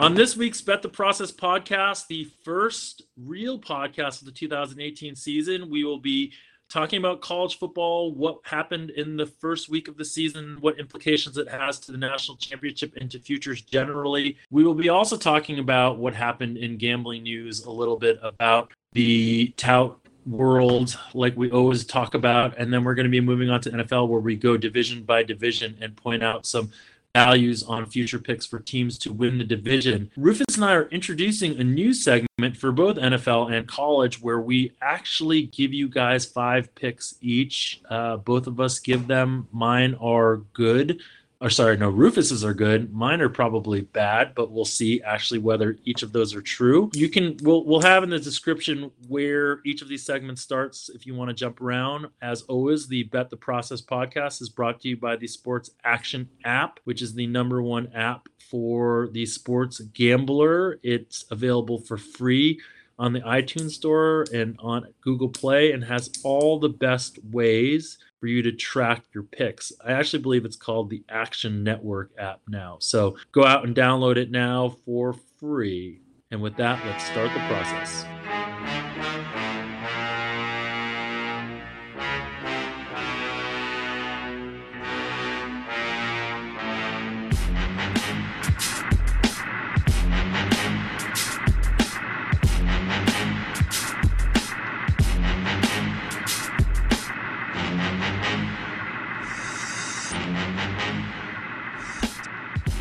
On this week's Bet the Process podcast, the first real podcast of the 2018 season, we will be talking about college football, what happened in the first week of the season, what implications it has to the national championship and to futures generally. We will be also talking about what happened in gambling news, a little bit about the tout world like we always talk about and then we're going to be moving on to NFL where we go division by division and point out some values on future picks for teams to win the division. Rufus and I are introducing a new segment for both NFL and college where we actually give you guys five picks each. Uh, both of us give them. Mine are good or sorry, no, Rufus's are good. Mine are probably bad, but we'll see actually whether each of those are true. You can we'll we'll have in the description where each of these segments starts if you want to jump around. As always, the Bet the Process podcast is brought to you by the Sports Action app, which is the number one app for the sports gambler. It's available for free on the iTunes store and on Google Play and has all the best ways for you to track your picks. I actually believe it's called the Action Network app now. So go out and download it now for free. And with that, let's start the process.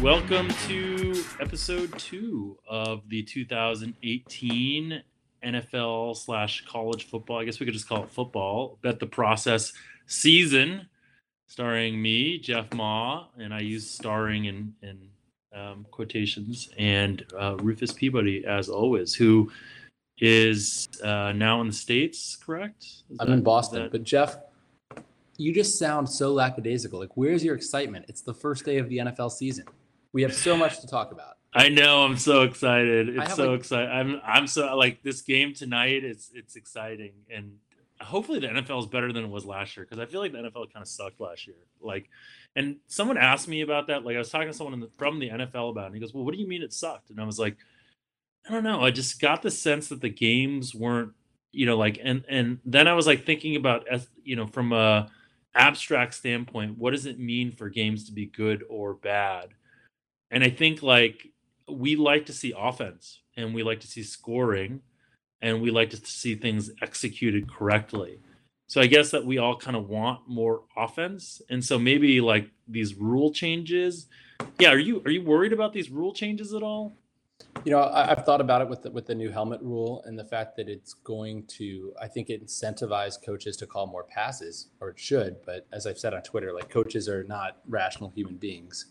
Welcome to episode two of the 2018 NFL slash college football. I guess we could just call it football. Bet the process season, starring me, Jeff Ma, and I use starring in in um, quotations, and uh, Rufus Peabody as always, who is uh, now in the states. Correct? Is I'm that, in Boston, that... but Jeff, you just sound so lackadaisical. Like, where's your excitement? It's the first day of the NFL season. We have so much to talk about. I know. I'm so excited. It's so like, excited. I'm I'm so like this game tonight. It's it's exciting, and hopefully the NFL is better than it was last year because I feel like the NFL kind of sucked last year. Like, and someone asked me about that. Like, I was talking to someone the, from the NFL about it. And he goes, "Well, what do you mean it sucked?" And I was like, "I don't know. I just got the sense that the games weren't, you know, like." And and then I was like thinking about, you know, from a abstract standpoint, what does it mean for games to be good or bad? And I think like we like to see offense and we like to see scoring and we like to see things executed correctly. So I guess that we all kind of want more offense. And so maybe like these rule changes. Yeah, are you are you worried about these rule changes at all? You know, I, have thought about it with the, with the new helmet rule and the fact that it's going to, I think, it incentivize coaches to call more passes, or it should. But as I've said on Twitter, like coaches are not rational human beings.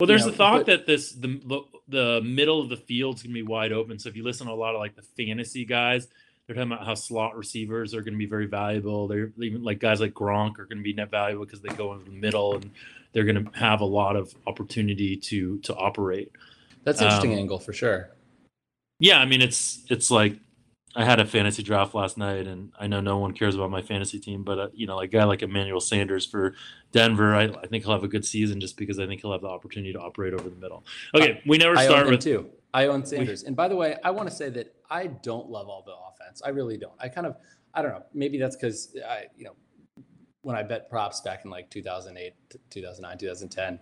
Well, there's you know, the thought but, that this the the middle of the field's gonna be wide open. So if you listen to a lot of like the fantasy guys, they're talking about how slot receivers are going to be very valuable. They're even like guys like Gronk are going to be net valuable because they go into the middle and they're going to have a lot of opportunity to to operate. That's an interesting um, angle for sure. Yeah, I mean it's it's like I had a fantasy draft last night, and I know no one cares about my fantasy team, but uh, you know, like a guy like Emmanuel Sanders for Denver, I, I, think he'll have a good season just because I think he'll have the opportunity to operate over the middle. Okay, we never I start with too. I own Sanders, we, and by the way, I want to say that I don't love all the offense. I really don't. I kind of, I don't know. Maybe that's because I, you know, when I bet props back in like 2008, 2009, 2010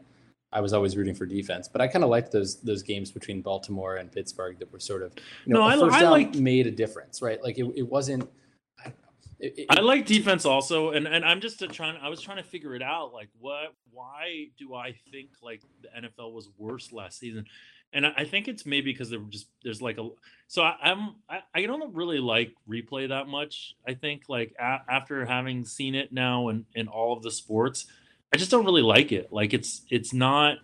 I was always rooting for defense, but I kind of liked those those games between Baltimore and Pittsburgh that were sort of you know no, the first I, I down like, made a difference, right? Like it, it wasn't. I, it, it, I like defense also, and and I'm just trying. I was trying to figure it out. Like, what? Why do I think like the NFL was worse last season? And I think it's maybe because there were just there's like a so I, I'm I, I don't really like replay that much. I think like a, after having seen it now in in all of the sports, I just don't really like it. Like it's it's not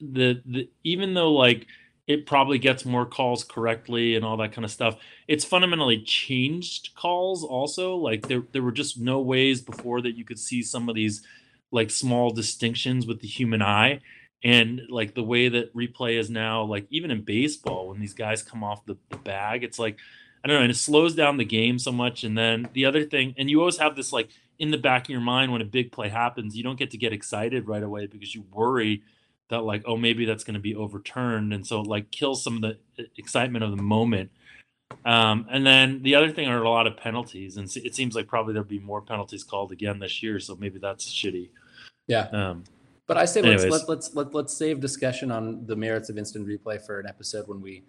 the the even though like it probably gets more calls correctly and all that kind of stuff. It's fundamentally changed calls also. Like there there were just no ways before that you could see some of these like small distinctions with the human eye. And like the way that replay is now, like even in baseball, when these guys come off the, the bag, it's like I don't know, and it slows down the game so much. And then the other thing, and you always have this like in the back of your mind when a big play happens, you don't get to get excited right away because you worry that like oh maybe that's going to be overturned. And so it like kills some of the excitement of the moment. Um, and then the other thing are a lot of penalties. And it seems like probably there'll be more penalties called again this year so maybe that's shitty. Yeah. Um, but i say let's let, let's let, let's save discussion on the merits of instant replay for an episode when we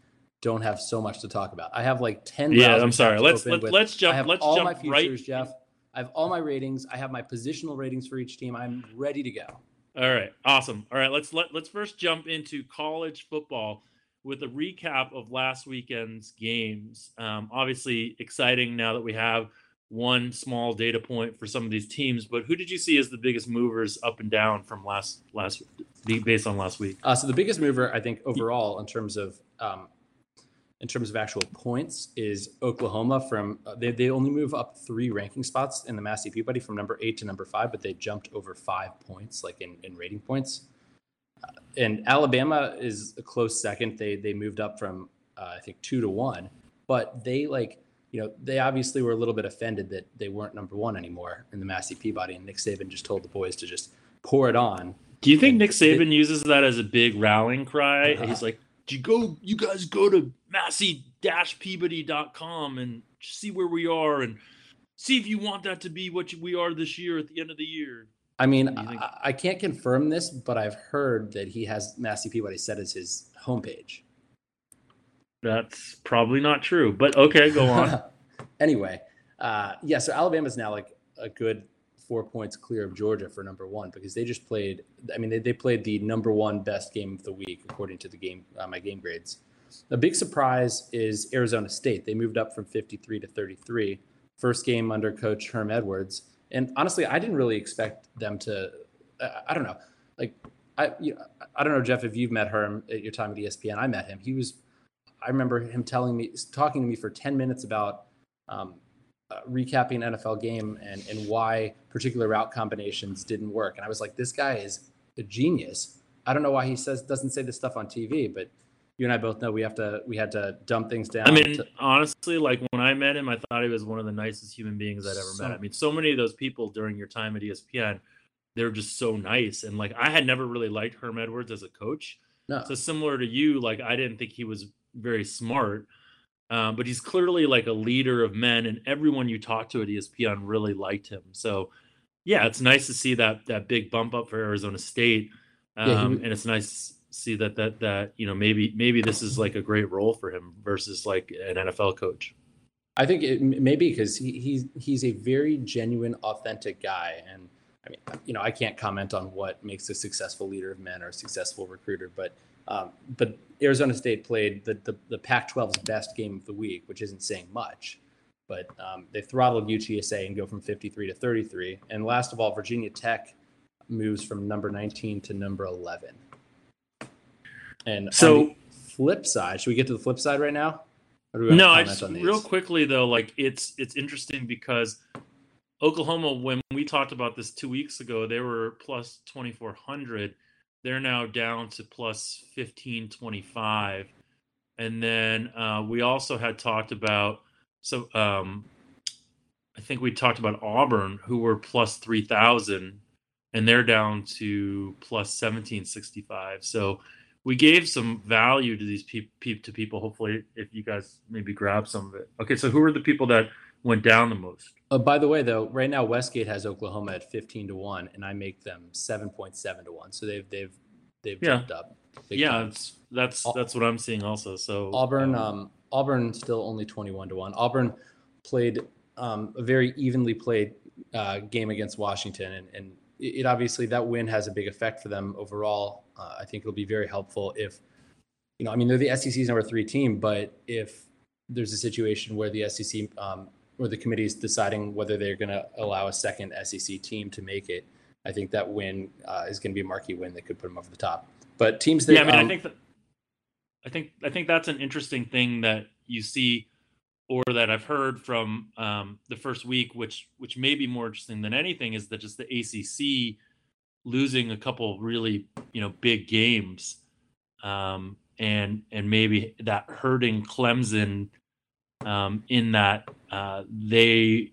don't have so much to talk about i have like 10 yeah i'm sorry let's let, let's jump I have let's all jump my futures right jeff i have all my ratings i have my positional ratings for each team i'm ready to go all right, awesome. All right, let's let let's first jump into college football with a recap of last weekend's games. Um, obviously, exciting now that we have one small data point for some of these teams. But who did you see as the biggest movers up and down from last last based on last week? Uh, so the biggest mover, I think, overall in terms of um, in terms of actual points is Oklahoma from uh, they, they only move up three ranking spots in the Massey Peabody from number eight to number five, but they jumped over five points, like in, in rating points. Uh, and Alabama is a close second. They they moved up from uh, I think two to one, but they like you know they obviously were a little bit offended that they weren't number one anymore in the Massey Peabody, and Nick Saban just told the boys to just pour it on. Do you think Nick Saban uses that as a big rallying cry? Uh, He's like, you go you guys go to massey-peabody.com and see where we are and see if you want that to be what we are this year at the end of the year? I mean I, I, can't confirm this but i've heard that he has massey peabody set as his homepage. That's probably not true but okay go on. Anyway uh, yeah so alabama's now like a good four points clear of Georgia for number one because they just played. I mean, they, they played the number one best game of the week according to the game uh, my game grades. The big surprise is Arizona State. They moved up from 53 to 33. First game under Coach Herm Edwards, and honestly, I didn't really expect them to. I don't know, like I you know, I don't know Jeff if you've met Herm at your time at ESPN. I met him. He was. I remember him telling me, talking to me for 10 minutes about um, uh, recapping NFL game and and why particular route combinations didn't work. And I was like, this guy is a genius. I don't know why he says doesn't say this stuff on TV, but you and I both know we have to we had to dumb things down. I mean, to- honestly, like when I met him, I thought he was one of the nicest human beings I'd ever so, met. I mean, so many of those people during your time at ESPN, they were just so nice. And like I had never really liked Herm Edwards as a coach. No. So similar to you, like I didn't think he was very smart. Um, but he's clearly like a leader of men, and everyone you talk to at ESPN really liked him. So, yeah, it's nice to see that that big bump up for Arizona State, um, yeah, he, um, and it's nice to see that that that you know maybe maybe this is like a great role for him versus like an NFL coach. I think it maybe because he, he's he's a very genuine, authentic guy, and I mean, you know, I can't comment on what makes a successful leader of men or a successful recruiter, but um, but Arizona State played the, the, the Pac 12's best game of the week, which isn't saying much. But um, they throttled UTSA and go from 53 to 33. And last of all, Virginia Tech moves from number 19 to number 11. And so, flip side, should we get to the flip side right now? no, I just real quickly though, like it's it's interesting because Oklahoma, when we talked about this two weeks ago, they were plus 2400 they're now down to plus 1525 and then uh, we also had talked about so um, i think we talked about auburn who were plus 3000 and they're down to plus 1765 so we gave some value to these pe-, pe- to people. Hopefully if you guys maybe grab some of it. Okay so who are the people that went down the most uh, by the way, though, right now Westgate has Oklahoma at fifteen to one, and I make them seven point seven to one. So they've they've they've yeah. jumped up. Yeah, that's that's what I'm seeing also. So Auburn, um, um, Auburn still only twenty one to one. Auburn played um, a very evenly played uh, game against Washington, and, and it obviously that win has a big effect for them overall. Uh, I think it'll be very helpful if you know. I mean, they're the SEC's number three team, but if there's a situation where the SEC um, or the committee is deciding whether they're going to allow a second SEC team to make it. I think that win uh, is going to be a marquee win that could put them over the top. But teams that yeah, I mean, um, I think that I think I think that's an interesting thing that you see, or that I've heard from um, the first week, which which may be more interesting than anything, is that just the ACC losing a couple really you know big games, um, and and maybe that hurting Clemson um, in that uh, they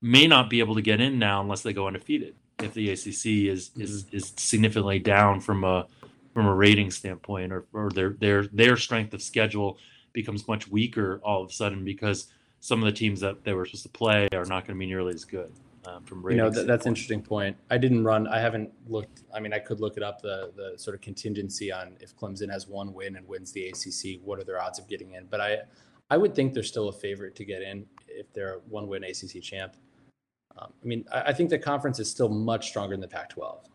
may not be able to get in now unless they go undefeated. If the ACC is is mm-hmm. is significantly down from a from a rating standpoint, or, or their their their strength of schedule becomes much weaker all of a sudden because some of the teams that they were supposed to play are not going to be nearly as good um, from you know th- that's an interesting point i didn't run i haven't looked i mean i could look it up the the sort of contingency on if clemson has one win and wins the acc what are their odds of getting in but i i would think they're still a favorite to get in if they're a one win acc champ um, i mean I, I think the conference is still much stronger than the pac 12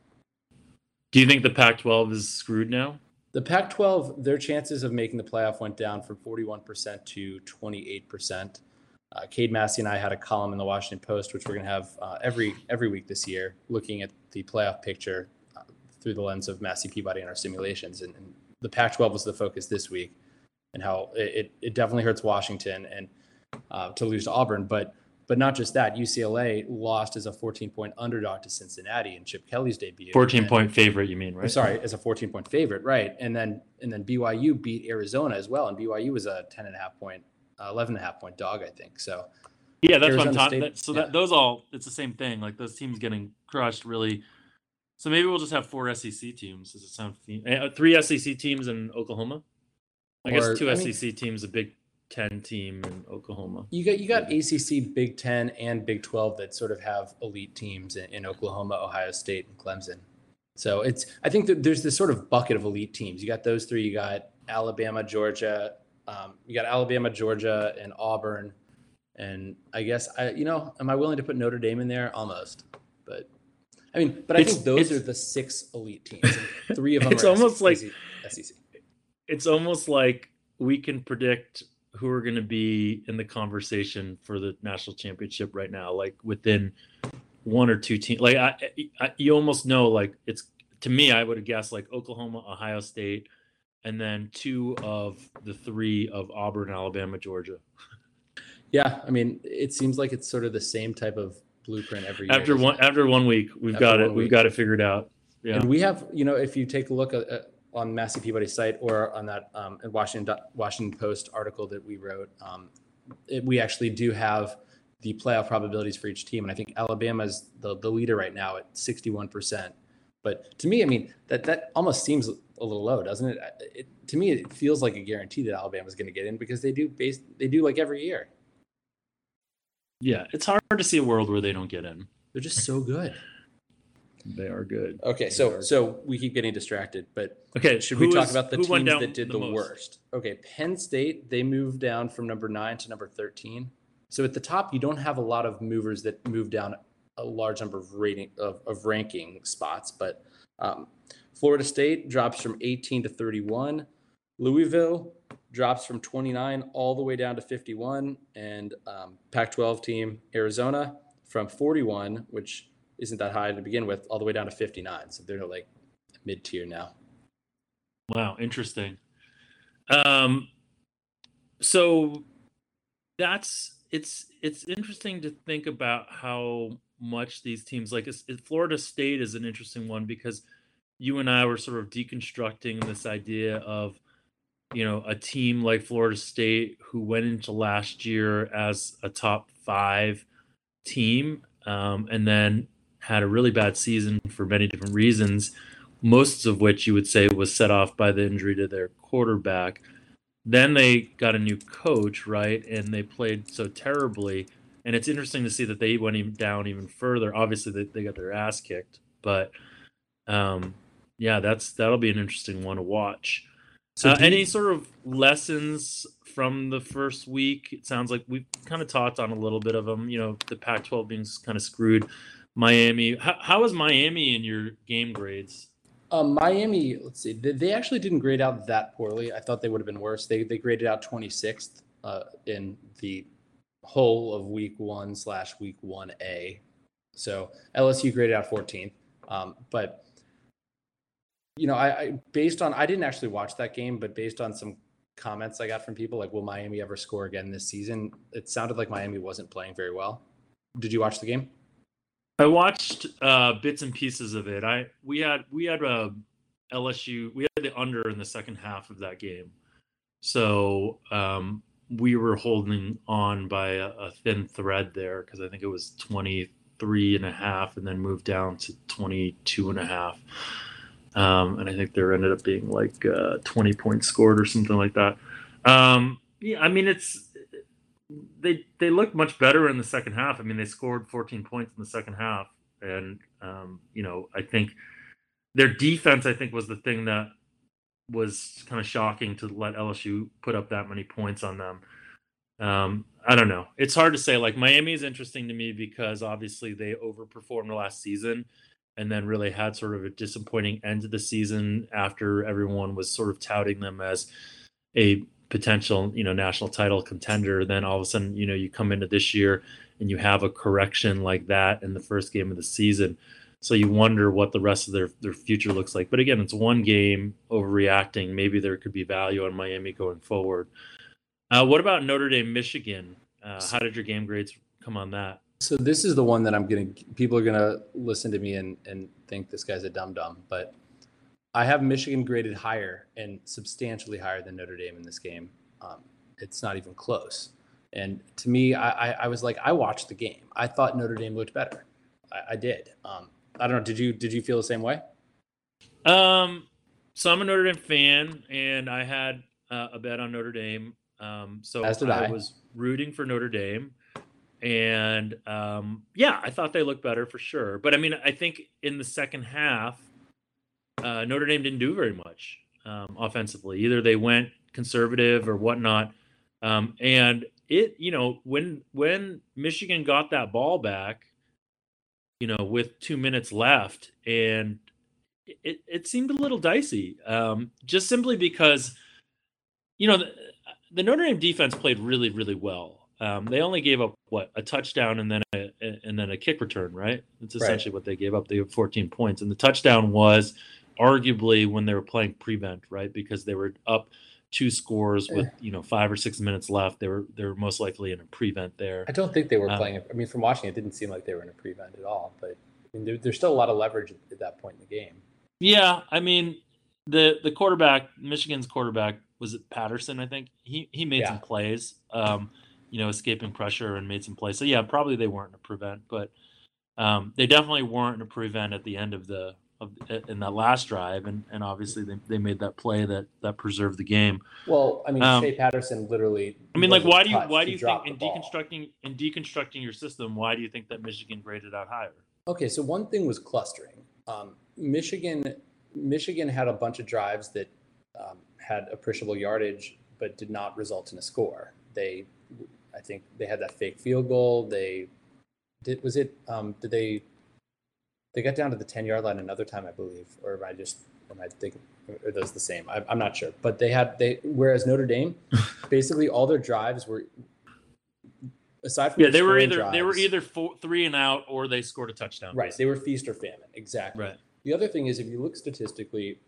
do you think the pac 12 is screwed now the Pac 12, their chances of making the playoff went down from 41% to 28%. Uh, Cade Massey and I had a column in the Washington Post, which we're going to have uh, every every week this year, looking at the playoff picture uh, through the lens of Massey Peabody and our simulations. And, and the Pac-12 was the focus this week, and how it, it definitely hurts Washington and uh, to lose to Auburn, but but not just that. UCLA lost as a 14 point underdog to Cincinnati in Chip Kelly's debut. 14 and, point favorite, you mean, right? Sorry, as a 14 point favorite, right? And then and then BYU beat Arizona as well, and BYU was a 10 and a half point uh, 11 and a half point dog, I think. So, yeah, that's Arizona what I'm talking. That, so yeah. that those all, it's the same thing. Like those teams getting crushed really. So maybe we'll just have four SEC teams. Does it sound uh, three SEC teams in Oklahoma? I or, guess two I SEC mean, teams, a Big Ten team in Oklahoma. You got you got ACC, Big Ten, and Big Twelve that sort of have elite teams in, in Oklahoma, Ohio State, and Clemson. So it's I think that there's this sort of bucket of elite teams. You got those three. You got Alabama, Georgia, um, you got Alabama, Georgia, and Auburn, and I guess I, you know, am I willing to put Notre Dame in there? Almost, but I mean, but I it's, think those are the six elite teams. Three of them. it's almost SEC, like SEC. It's almost like we can predict who are going to be in the conversation for the national championship right now, like within one or two teams. Like I, I, you almost know, like it's to me, I would have guessed like Oklahoma, Ohio State, and then two of the three of Auburn, Alabama, Georgia. Yeah, I mean, it seems like it's sort of the same type of blueprint every year. After one, after one week, we've after got it. Week. We've got it figured out. Yeah, and we have, you know, if you take a look at, at on Massey Peabody's site or on that um, Washington Washington Post article that we wrote, um, it, we actually do have the playoff probabilities for each team, and I think Alabama is the the leader right now at sixty one percent. But to me, I mean, that that almost seems a little low, doesn't it? it to me, it feels like a guarantee that Alabama's going to get in because they do base they do like every year. Yeah, it's hard to see a world where they don't get in. They're just so good. They are good. Okay, so so we keep getting distracted, but okay, should we talk about the teams that did the, the worst? Okay, Penn State they moved down from number nine to number thirteen. So at the top, you don't have a lot of movers that move down a large number of rating of, of ranking spots, but um, Florida State drops from 18 to 31. Louisville drops from 29 all the way down to 51. And um, Pac 12 team Arizona from 41, which isn't that high to begin with, all the way down to 59. So they're like mid tier now. Wow, interesting. Um, so that's it's it's interesting to think about how much these teams like Florida State is an interesting one because you and I were sort of deconstructing this idea of, you know, a team like Florida State who went into last year as a top five team um, and then had a really bad season for many different reasons, most of which you would say was set off by the injury to their quarterback. Then they got a new coach, right? And they played so terribly. And it's interesting to see that they went even down even further. Obviously, they, they got their ass kicked, but um, yeah, that's that'll be an interesting one to watch. So uh, any sort of lessons from the first week? It sounds like we've kind of talked on a little bit of them. You know, the Pac-12 being kind of screwed. Miami, how, how was Miami in your game grades? Um, Miami, let's see, they, they, actually didn't grade out that poorly. I thought they would have been worse. They they graded out 26th uh, in the whole of Week One slash Week One A. So LSU graded out 14th, um, but you know, I, I based on I didn't actually watch that game, but based on some comments I got from people, like, will Miami ever score again this season? It sounded like Miami wasn't playing very well. Did you watch the game? I watched uh, bits and pieces of it. I we had we had a uh, LSU we had the under in the second half of that game, so um, we were holding on by a, a thin thread there because I think it was 23 and a half and then moved down to 22 and a half. Um, and I think there ended up being like uh, 20 points scored or something like that. Um, yeah, I mean, it's they they looked much better in the second half. I mean, they scored 14 points in the second half, and um, you know, I think their defense, I think, was the thing that was kind of shocking to let LSU put up that many points on them. Um, I don't know. It's hard to say. Like Miami is interesting to me because obviously they overperformed last season and then really had sort of a disappointing end to the season after everyone was sort of touting them as a potential, you know, national title contender. Then all of a sudden, you know, you come into this year and you have a correction like that in the first game of the season. So you wonder what the rest of their, their future looks like. But again, it's one game overreacting. Maybe there could be value on Miami going forward. Uh, what about Notre Dame, Michigan? Uh, how did your game grades come on that? So this is the one that I'm gonna. People are gonna listen to me and and think this guy's a dum dum, but I have Michigan graded higher and substantially higher than Notre Dame in this game. Um, it's not even close. And to me, I, I, I, was like, I watched the game. I thought Notre Dame looked better. I, I did. Um, I don't know. Did you did you feel the same way? Um, so I'm a Notre Dame fan, and I had uh, a bet on Notre Dame. Um, so I. I was rooting for Notre Dame, and um, yeah, I thought they looked better for sure. But I mean, I think in the second half, uh, Notre Dame didn't do very much um, offensively. Either they went conservative or whatnot, um, and it, you know, when when Michigan got that ball back, you know, with two minutes left, and it, it seemed a little dicey, um, just simply because, you know, the, the Notre Dame defense played really, really well. Um, they only gave up what a touchdown and then a, and then a kick return, right? That's essentially right. what they gave up. They have 14 points, and the touchdown was arguably when they were playing prevent, right? Because they were up two scores with you know five or six minutes left. They were they were most likely in a prevent there. I don't think they were um, playing. I mean, from watching, it didn't seem like they were in a prevent at all. But I mean, there, there's still a lot of leverage at that point in the game. Yeah, I mean, the the quarterback, Michigan's quarterback, was it Patterson? I think he he made yeah. some plays. Um, you know, escaping pressure and made some plays. So yeah, probably they weren't in a prevent, but um, they definitely weren't in a prevent at the end of the of in that last drive, and and obviously they, they made that play that that preserved the game. Well, I mean, um, Shea Patterson literally. I mean, like, why do you why do you think in deconstructing in deconstructing your system, why do you think that Michigan graded out higher? Okay, so one thing was clustering. Um, Michigan Michigan had a bunch of drives that um, had appreciable yardage, but did not result in a score. They, I think, they had that fake field goal. They did. Was it? Um, did they? They got down to the ten yard line another time, I believe, or am I just am I thinking? Are those the same? I, I'm not sure, but they had they. Whereas Notre Dame, basically all their drives were aside from yeah, they were either drives, they were either four, three and out or they scored a touchdown. Right, they were feast or famine. Exactly. Right. The other thing is, if you look statistically,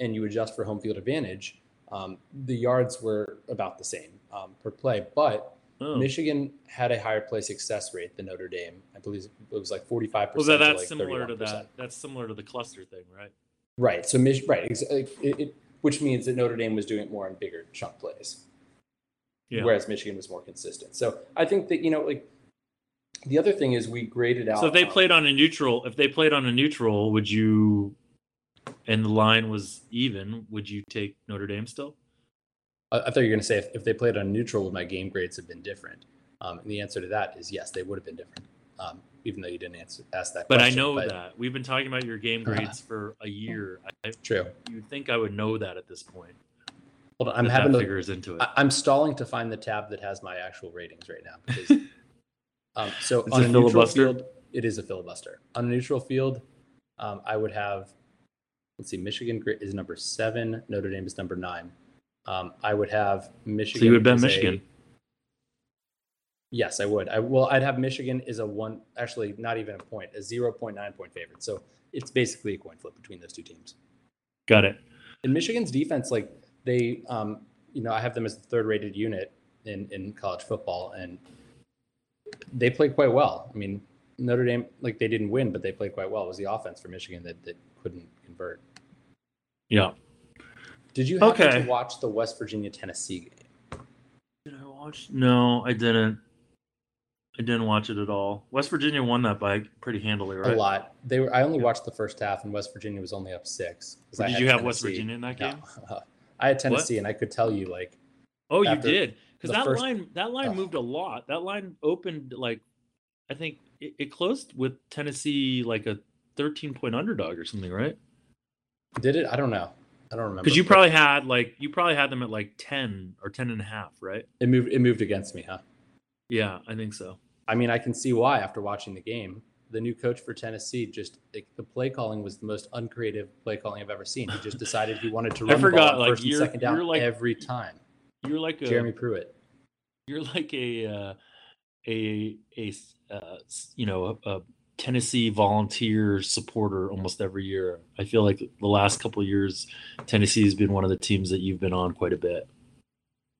and you adjust for home field advantage, um, the yards were about the same um, per play, but oh. Michigan had a higher play success rate than Notre Dame. I believe it was like 45%. Well, that's like similar 31%. to that. That's similar to the cluster thing, right? Right. So, Mich- right. It, it, which means that Notre Dame was doing it more in bigger chunk plays. Yeah. Whereas Michigan was more consistent. So I think that, you know, like the other thing is we graded out. So if they played on a neutral, if they played on a neutral, would you and the line was even, would you take Notre Dame still? I, I thought you were going to say if, if they played on neutral, would my game grades have been different? Um, and the answer to that is yes, they would have been different. Um, even though you didn't answer, ask that but question. I know but, that we've been talking about your game grades uh, for a year. I, true. You'd think I would know that at this point. Hold on, I'm having to, figures into it. I, I'm stalling to find the tab that has my actual ratings right now because. um, so it's on a, a neutral field, it is a filibuster. On a neutral field, um, I would have let's see, Michigan is number seven, Notre Dame is number nine. Um, I would have Michigan. So you would bet Michigan. A, yes, I would. I well, I'd have Michigan is a one, actually not even a point, a zero point nine point favorite. So it's basically a coin flip between those two teams. Got it. In Michigan's defense, like they, um, you know, I have them as the third rated unit in in college football, and they played quite well. I mean, Notre Dame, like they didn't win, but they played quite well. It was the offense for Michigan that that couldn't convert. Yeah. Did you happen okay. to watch the West Virginia Tennessee game? Did I watch? No, I didn't. I didn't watch it at all. West Virginia won that by pretty handily, right? A lot. They were. I only watched the first half, and West Virginia was only up six. Did you have West Virginia in that game? No. I had Tennessee, what? and I could tell you like. Oh, you did because that first, line that line moved a lot. That line opened like, I think it, it closed with Tennessee like a thirteen point underdog or something, right? Did it? I don't know. I don't remember. Because you probably had like you probably had them at like 10 or 10 and a half, right? It moved it moved against me, huh? Yeah, I think so. I mean, I can see why after watching the game. The new coach for Tennessee just the play calling was the most uncreative play calling I've ever seen. He just decided he wanted to run I forgot, the ball like, first and second down like, every time. You're like a, Jeremy Pruitt. You're like a uh, a a uh, you know a, a Tennessee volunteer supporter almost every year. I feel like the last couple years, Tennessee has been one of the teams that you've been on quite a bit.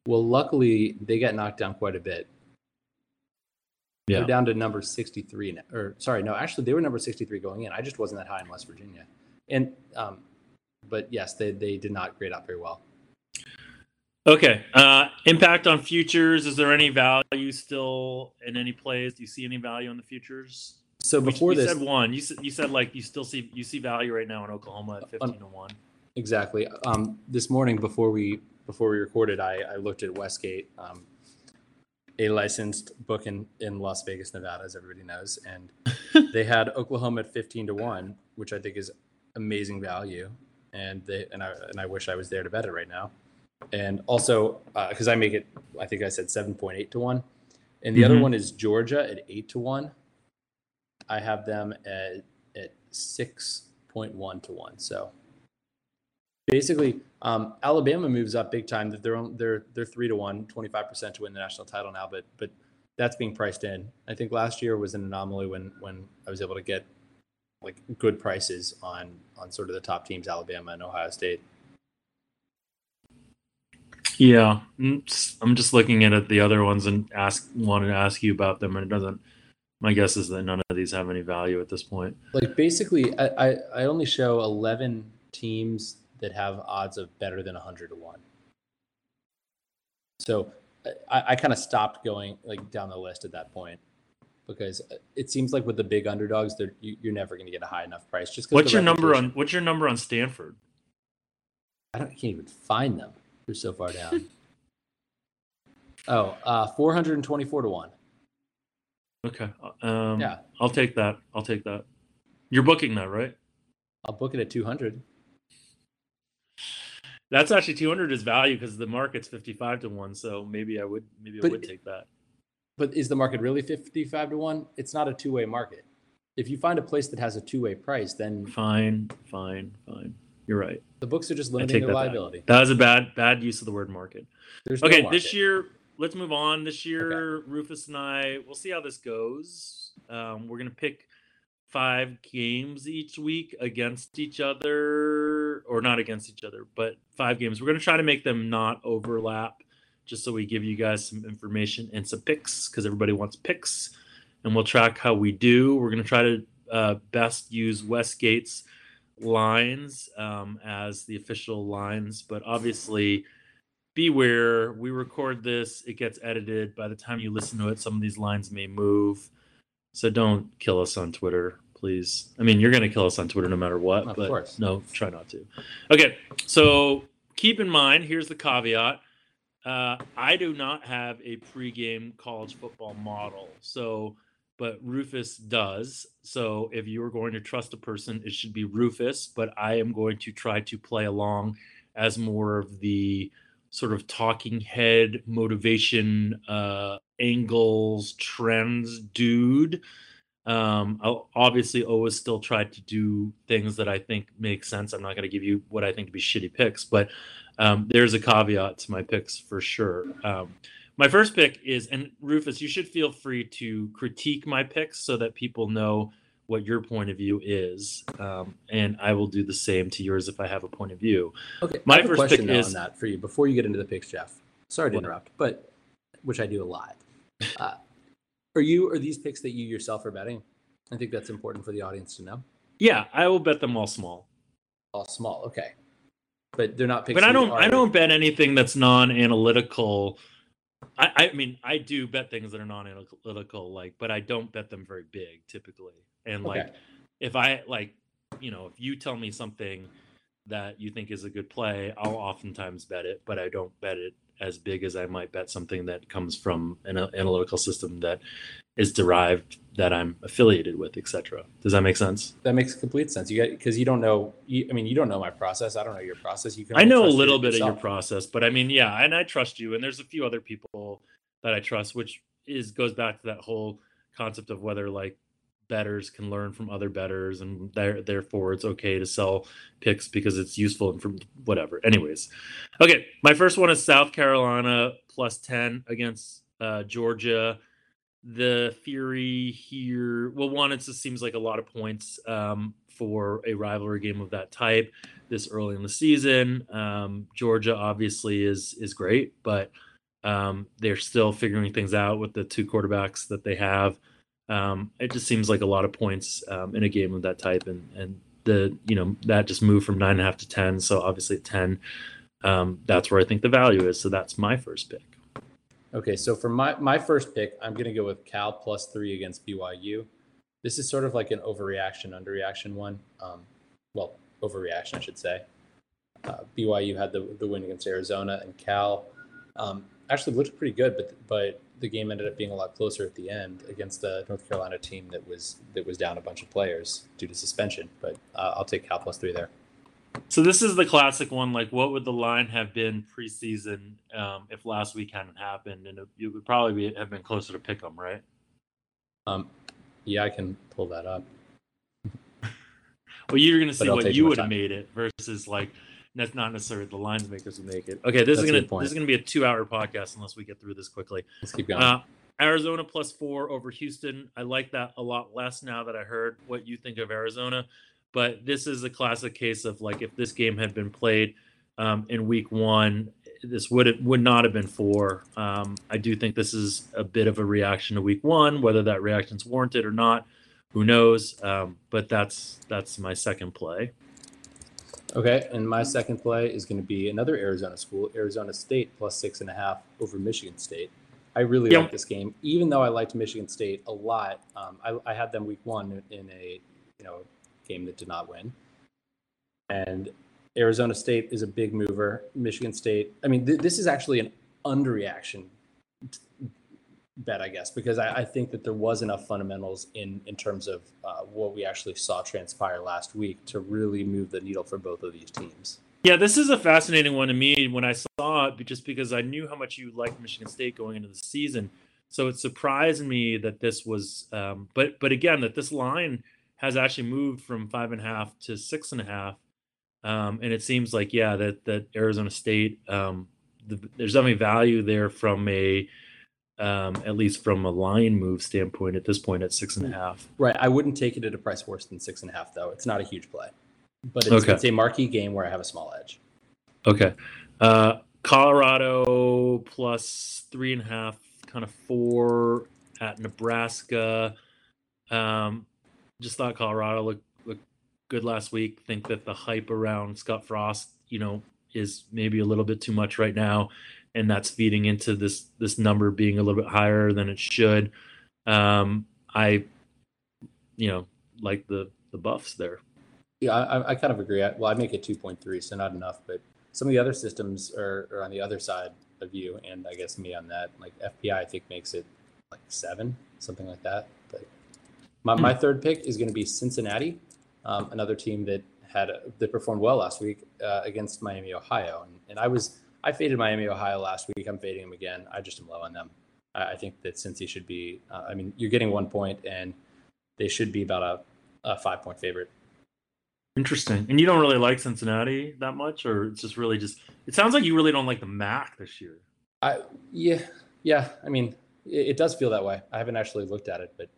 Well, luckily they got knocked down quite a bit. Yeah. They're down to number 63 or sorry, no, actually they were number 63 going in. I just wasn't that high in West Virginia. And um, but yes, they they did not grade out very well. Okay. Uh, impact on futures. Is there any value still in any plays? Do you see any value in the futures? So before you this, said one. You said you said like you still see you see value right now in Oklahoma at fifteen to one. Exactly. Um, this morning before we before we recorded, I, I looked at Westgate, um, a licensed book in in Las Vegas, Nevada, as everybody knows, and they had Oklahoma at fifteen to one, which I think is amazing value. And they and I and I wish I was there to bet it right now. And also because uh, I make it, I think I said seven point eight to one, and the mm-hmm. other one is Georgia at eight to one I have them at at six point one to one. So basically, um, Alabama moves up big time. That they're they're they're three to one, 25 percent to win the national title now. But but that's being priced in. I think last year was an anomaly when when I was able to get like good prices on on sort of the top teams, Alabama and Ohio State. Yeah, mm, I'm just looking at the other ones and ask wanted to ask you about them, and it doesn't my guess is that none of these have any value at this point. Like basically, I, I, I only show 11 teams that have odds of better than 100 to 1. So I, I kind of stopped going like down the list at that point because it seems like with the big underdogs, they're, you, are never going to get a high enough price. Just what's your number on what's your number on Stanford? I don't I can't even find them. They're so far down. oh, uh, 424 to one. Okay. Um, yeah. I'll take that. I'll take that. You're booking that, right? I'll book it at 200. That's actually 200 is value because the market's 55 to 1. So maybe I would, maybe I would take that. But is the market really 55 to 1? It's not a two way market. If you find a place that has a two way price, then. Fine, fine, fine. You're right. The books are just limiting their liability. Back. That was a bad, bad use of the word market. There's okay, no market. this year let's move on. This year, okay. Rufus and I, we'll see how this goes. Um, we're gonna pick five games each week against each other, or not against each other, but five games. We're gonna try to make them not overlap, just so we give you guys some information and some picks because everybody wants picks, and we'll track how we do. We're gonna try to uh, best use Westgate's lines um, as the official lines, but obviously beware we record this it gets edited. By the time you listen to it some of these lines may move. So don't kill us on twitter please. I mean you're going to kill us on twitter no matter what of but course. no try not to. Okay so keep in mind here's the caveat. Uh, i do not have a pregame college football model so but rufus does. So if you're going to trust a person it should be rufus but i am going to try to play along as more of the sort of talking head motivation uh, angles trends dude. Um i'll obviously always still try to do things that i think make sense. I'm not going to give you what i think to be shitty picks but um, there's a caveat to my picks for sure. Um, my first pick is and rufus you should feel free to critique my picks so that people know what your point of view is, um, and I will do the same to yours if I have a point of view. Okay, my first question pick is on that for you before you get into the picks, Jeff. Sorry to what? interrupt, but which I do a lot. Uh, are you are these picks that you yourself are betting? I think that's important for the audience to know. Yeah, I will bet them all small. All small, okay, but they're not picks. But I don't. I don't bet anything that's non-analytical I, I mean, I do bet things that are non-analytical, like, but I don't bet them very big typically. And like, Okay. if I like, you know, if you tell me something that you think is a good play, I'll oftentimes bet it, but I don't bet it as big as I might bet something that comes from an analytical system that is derived that I'm affiliated with, etc. Does that make sense? That makes complete sense. You got because you don't know. You, I mean, you don't know my process. I don't know your process. You can. I know a little it bit of your process, but I mean, yeah, and I trust you. And there's a few other people that I trust, which is goes back to that whole concept of whether like bettors can learn from other bettors, and there, therefore it's okay to sell picks because it's useful and from whatever. Anyways, okay, my first one is South Carolina plus ten against uh, Georgia. The theory here, well, one, it just seems like a lot of points um, for a rivalry game of that type this early in the season. Um, Georgia obviously is is great, but um, they're still figuring things out with the two quarterbacks that they have. Um, it just seems like a lot of points um, in a game of that type, and and the you know that just moved from nine and a half to ten. So obviously at ten, um, that's where I think the value is. So that's my first pick. Okay, so for my my first pick, I'm going to go with Cal plus three against BYU. This is sort of like an overreaction, underreaction one. Um, well, overreaction, I should say. Uh, BYU had the the win against Arizona, and Cal um, actually looked pretty good, but but the game ended up being a lot closer at the end against the North Carolina team that was that was down a bunch of players due to suspension. But uh, I'll take Cal plus three there. So this is the classic one. Like, what would the line have been preseason um, if last week hadn't happened? And it, it would probably be, have been closer to pick 'em, right? Um, yeah, I can pull that up. Well, you're going to see what you would have made it versus like that's not necessarily the lines makers who make it. Okay, this That's is gonna this is gonna be a two hour podcast unless we get through this quickly. Let's keep going. Uh, Arizona plus four over Houston. I like that a lot less now that I heard what you think of Arizona. But this is a classic case of like if this game had been played um, in week one, this would would not have been four. Um, I do think this is a bit of a reaction to week one. Whether that reaction's warranted or not, who knows? Um, but that's that's my second play. Okay, and my second play is going to be another Arizona school, Arizona State plus six and a half over Michigan State. I really Yeah. like this game, even though I liked Michigan State a lot. Um, I, I had them week one in a you know game that did not win, and Arizona State is a big mover. Michigan State, I mean, th- this is actually an underreaction bet, I guess, because I, I think that there was enough fundamentals in in terms of uh, what we actually saw transpire last week to really move the needle for both of these teams. Yeah, this is a fascinating one to me when I saw it, just because I knew how much you liked Michigan State going into the season. So it surprised me that this was, um, but but again, that this line has actually moved from five and a half to six and a half, um, and it seems like yeah, that that Arizona State, um, the, there's definitely value there from a, um, at least from a line move standpoint at this point at six and a half. Right. I wouldn't take it at a price worse than six and a half, though. It's not a huge play, but it's, Okay. it's a marquee game where I have a small edge. Okay. Uh, Colorado plus three and a half, kind of four at Nebraska. Um, just thought Colorado looked, looked good last week. Think that the hype around Scott Frost, you know, is maybe a little bit too much right now, and that's feeding into this this number being a little bit higher than it should. Um, I, you know, like the the buffs there. Yeah, I, I kind of agree. I, well, I make it 2.3, so not enough, but some of the other systems are, are on the other side of you, and I guess me on that. Like FPI, I think makes it like seven, something like that. But my, my third pick is going to be Cincinnati, um, another team that had a, that performed well last week uh, against Miami, Ohio, and, and I was I faded Miami, Ohio last week. I'm fading them again. I just am low on them. I, I think that Cincy should be. Uh, I mean, you're getting one point, and they should be about a, a five point favorite. Interesting. And you don't really like Cincinnati that much, or it's just really just. It sounds like you really don't like the MAC this year. I yeah yeah. I mean, it, it does feel that way. I haven't actually looked at it, but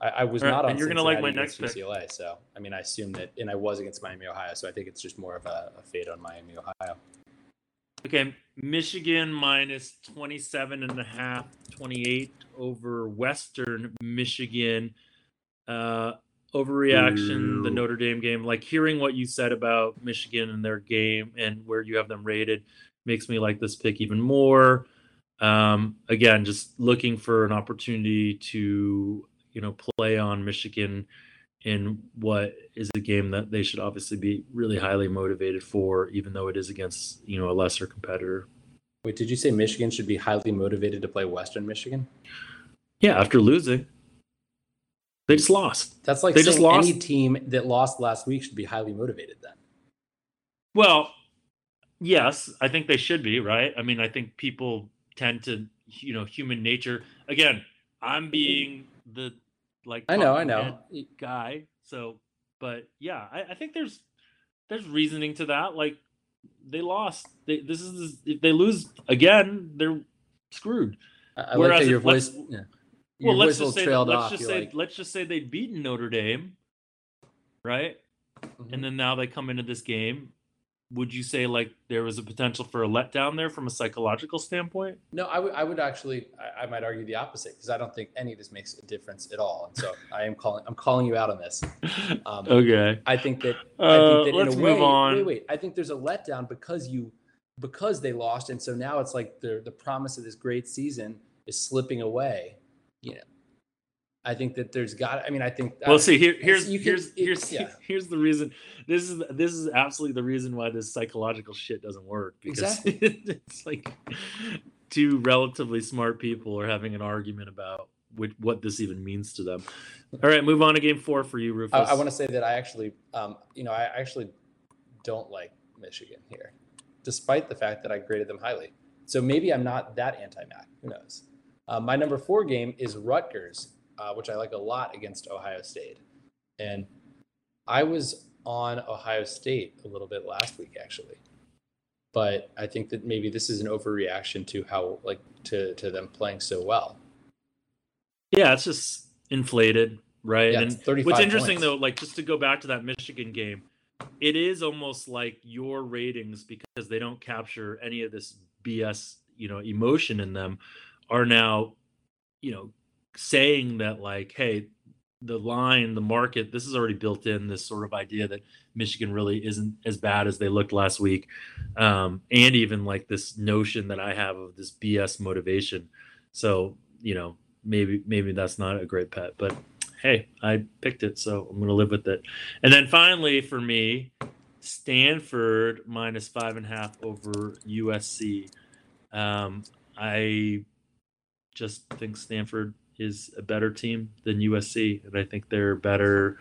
I, I was right, not on. and you're gonna like my next UCLA, so I mean, I assume that, and I was against Miami, Ohio, so I think it's just more of a, a fade on Miami, Ohio. Okay, Michigan minus 27 and a half, 28 over Western Michigan. Uh, overreaction, the Notre Dame game. Like hearing what you said about Michigan and their game and where you have them rated makes me like this pick even more. Um, again, just looking for an opportunity to you know play on Michigan in what is a game that they should obviously be really highly motivated for, even though it is against you know a lesser competitor. Wait, did you say Michigan should be highly motivated to play Western Michigan? Yeah, after losing, they just lost. That's like They just lost- any team that lost last week should be highly motivated. Then Well, yes, I think they should be, right? I mean, I think people tend to, you know, human nature. Again, I'm being the like I know, I know. guy. So, but yeah, I, I think there's there's reasoning to that. Like they lost. They, this is if they lose again, they're screwed. I, I like Whereas that your let's- voice. Yeah, your Well, let's just say let's off. just say like, let's just say they'd beaten Notre Dame, right? mhm. and then now they come into this game would you say like there was a potential for a letdown there from a psychological standpoint No, I would I would actually I, I might argue the opposite because I don't think any of this makes a difference at all. And so I am calling I'm calling you out on this. Um, okay I think that I uh, think that let's in a way, move on Wait, wait. I think there's a letdown because you because they lost, and so now it's like the the promise of this great season is slipping away. You know, I think that there's got. I mean, I think. well see here here's can- here's it- here's yeah. here's the reason this is this is absolutely the reason why this psychological shit doesn't work because Exactly. it's like two relatively smart people are having an argument about what, what this even means to them all right move on to game four for you Rufus. I, I want to say that I actually, um, you know, I actually don't like Michigan here, despite the fact that I graded them highly. So maybe I'm not that anti-Mac. Who knows? Uh, my number four game is Rutgers, uh, which I like a lot against Ohio State, and I was on Ohio State a little bit last week actually, but I think that maybe this is an overreaction to how like to to them playing so well. Yeah, it's just inflated, right? Yeah, and it's 35 what's interesting points. though, like just to go back to that Michigan game, it is almost like your ratings because they don't capture any of this BS, you know, emotion in them, are now, you know, saying that like, hey, the line, the market, this is already built in this sort of idea that Michigan really isn't as bad as they looked last week, um, and even like this notion that I have of this BS motivation. So you know, maybe maybe that's not a great pet, but hey, I picked it, so I'm gonna live with it. And then finally, for me, Stanford minus five and a half over USC. Um, I just think Stanford is a better team than USC, and I think they're better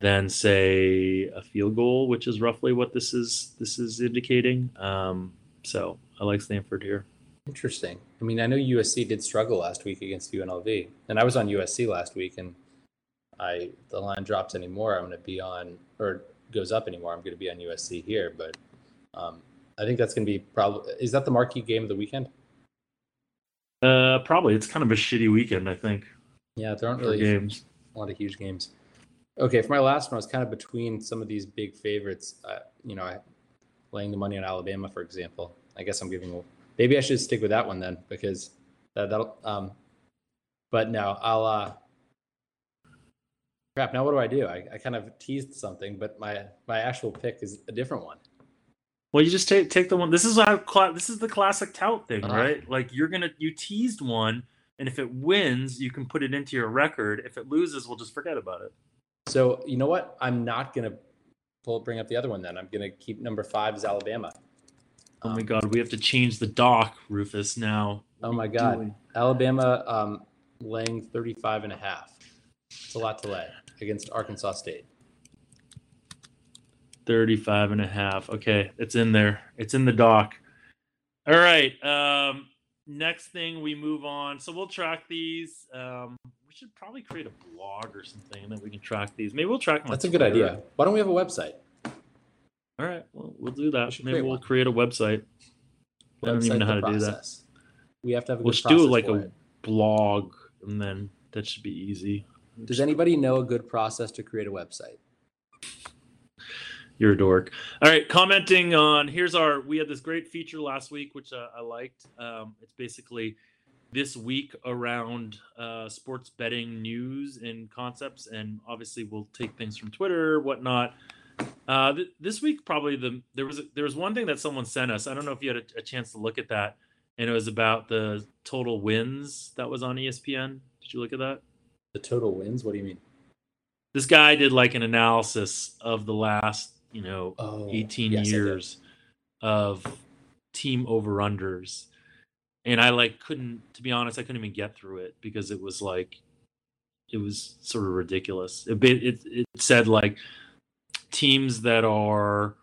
than say a field goal, which is roughly what this is this is indicating. Um, so I like Stanford here. Interesting. I mean, I know USC did struggle last week against UNLV, and I was on USC last week, and I the line drops anymore. I'm going to be on or goes up anymore. I'm going to be on USC here, but um, I think that's going to be probably. Is that the marquee game of the weekend? Uh, probably it's kind of a shitty weekend, I think, Yeah, there aren't really games. a lot of huge games. Okay, for my last one, I was kind of between some of these big favorites. Uh, you know, I, laying the money on Alabama, for example. I guess I'm giving. Maybe I should stick with that one then, because that, that'll. Um, but no, I'll. Uh, crap. Now what do I do? I, I kind of teased something, but my my actual pick is a different one. Well, you just take take the one. This is how this is the classic tout thing, Uh-huh. right? Like you're gonna you teased one, and if it wins, you can put it into your record. If it loses, we'll just forget about it. So you know what? I'm not gonna pull bring up the other one. Then I'm gonna keep number five is Alabama. Oh my Um, god, we have to change the doc, Rufus. Now. Oh What are my God. doing? Alabama um, laying 35 and a half. It's a lot to lay against Arkansas State. 35 and a half. Okay, it's in there. It's in the doc. All right. Um next thing we move on. So we'll track these. Um we should probably create a blog or something and then we can track these. Maybe we'll track them. That's a good idea. Why don't we have a website? All right. Well, we'll do that. should Maybe create we'll one. create a website. I don't even know how to do that. We have to have a We'll good just do process like a it. blog and then that should be easy. Does anybody know a good process to create a website? You're a dork. All right, commenting on here's our. We had this great feature last week, which uh, I liked. Um, it's basically this week around uh, sports betting news and concepts, and obviously we'll take things from Twitter, whatnot. Uh, th- this week, probably the there was a, there was one thing that someone sent us. I don't know if you had a, a chance to look at that. and it was about the total wins that was on ESPN. Did you look at that? The total wins? What do you mean? This guy did like an analysis of the last, you know, Oh, 18 yes, years of team over unders. And I like couldn't to be honest, I couldn't even get through it because it was like it was sort of ridiculous. It it, it said like teams that are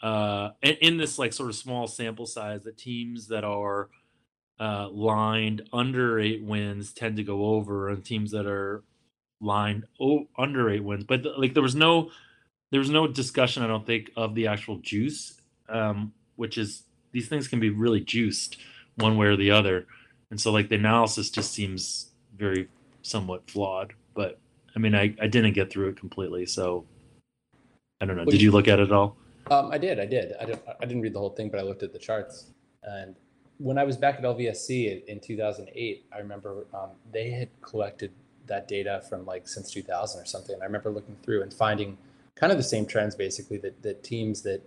uh in, this like sort of small sample size the teams that are uh lined under 8 wins tend to go over and teams that are lined oh, under 8 wins. But like there was no there was no discussion I don't think of the actual juice um which is these things can be really juiced one way or the other. And so like the analysis just seems very somewhat flawed. But I mean I, I didn't get through it completely, so I don't know. Well, Did you- look at it all? Um, I did, I did. I didn't, I didn't read the whole thing, but I looked at the charts. And when I was back at LVSC in, in 2008, I remember um, they had collected that data from like since 2000 or something. And I remember looking through and finding kind of the same trends, basically that that teams that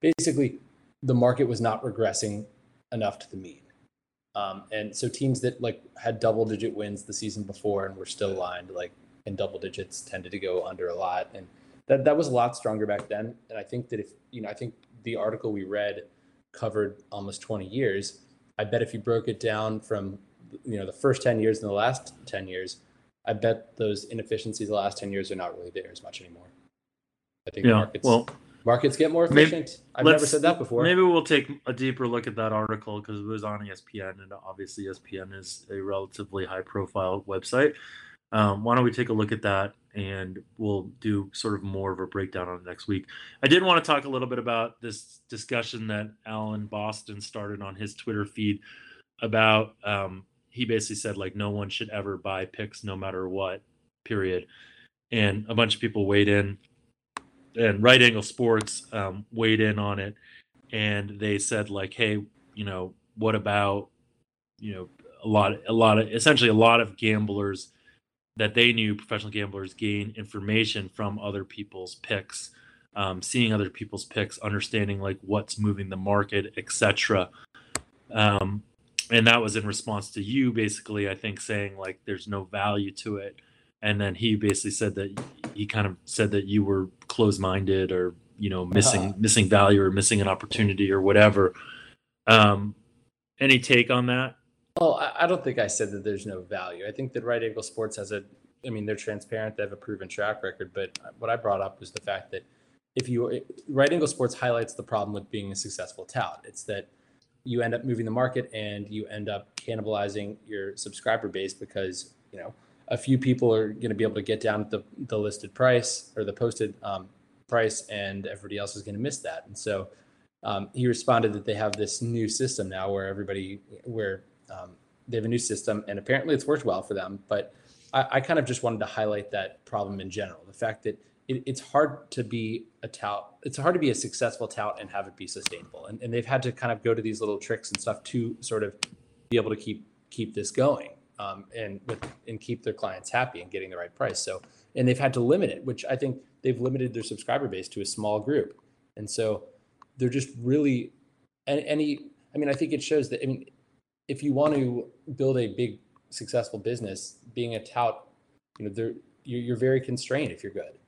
basically the market was not regressing enough to the mean. Um, and so teams that like had double digit wins the season before and were still lined like in double digits tended to go under a lot. And that that was a lot stronger back then. And I think that if you know, I think the article we read covered almost 20 years. I bet if you broke it down from you know the first 10 years and the last 10 years, I bet those inefficiencies the last 10 years are not really there as much anymore. I think Yeah. markets Well, markets get more maybe- efficient. I've never said that before. Maybe we'll take a deeper look at that article because it was on ESPN, and obviously ESPN is a relatively high-profile website. Um, why don't we take a look at that, and we'll do sort of more of a breakdown on it next week. I did want to talk a little bit about this discussion that Alan Boston started on his Twitter feed about. Um, he basically said like no one should ever buy picks no matter what. Period. And a bunch of people weighed in and right angle sports um, weighed in on it. And they said like hey you know what about you know a lot a lot of essentially a lot of gamblers that they knew professional gamblers gain information from other people's picks um, seeing other people's picks understanding like what's moving the market etc um, and that was in response to you basically i think saying like there's no value to it and then he basically said that he kind of said that you were closed-minded or you know missing missing value or missing an opportunity or whatever um any take on that Well, I, I don't think I said that there's no value. I think that Right Angle Sports has a, I mean, they're transparent. They have a proven track record. But what I brought up was the fact that if you, Right Angle Sports highlights the problem with being a successful tout. It's that you end up moving the market and you end up cannibalizing your subscriber base because, you know, a few people are going to be able to get down the, the listed price or the posted um, price and everybody else is going to miss that. And so um, he responded that they have this new system now where everybody, where um, they have a new system and apparently it's worked well for them. But I, I kind of just wanted to highlight that problem in general. The fact that it, it's hard to be a tout, it's hard to be a successful tout and have it be sustainable. And, and they've had to kind of go to these little tricks and stuff to sort of be able to keep keep this going um, and with and keep their clients happy and getting the right price. So and they've had to limit it, which I think they've limited their subscriber base to a small group. And so they're just really any I mean I think it shows that I mean if you want to build a big successful business, being a tout, you know, they're you're, very constrained if you're good.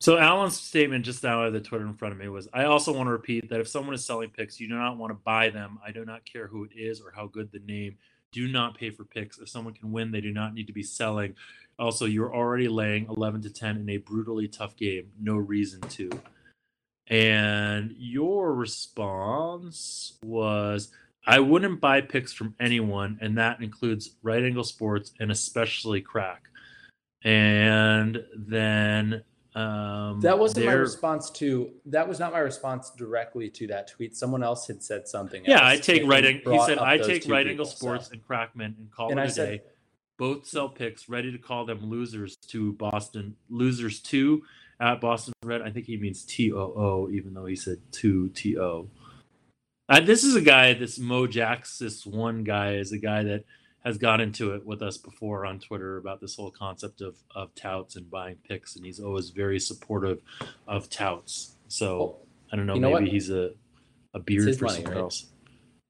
so alan's statement just now at the twitter in front of me was i also want to repeat that if someone is selling picks you do not want to buy them i do not care who it is or how good the name do not pay for picks. If someone can win they do not need to be selling. Also you're already laying 11 to 10 in a brutally tough game. No reason to. And your response was I wouldn't buy picks from anyone, and that includes right angle sports and especially crack. And then um, That wasn't my response to that was not my response directly to that tweet. Someone else had said something. Yeah, I take right. He said I take right angle so- sports and Crackman and call And it I a said- day. Both sell picks, ready to call them losers to Boston losers two at Boston Red. I think he means T O O, even though he said two T O. Uh, this is a guy, this Mo Jax, this one guy is a guy that has got into it with us before on Twitter about this whole concept of of touts and buying picks, and he's always very supportive of touts. So I don't know, you know maybe what? he's a a beard for money, somewhere right? else.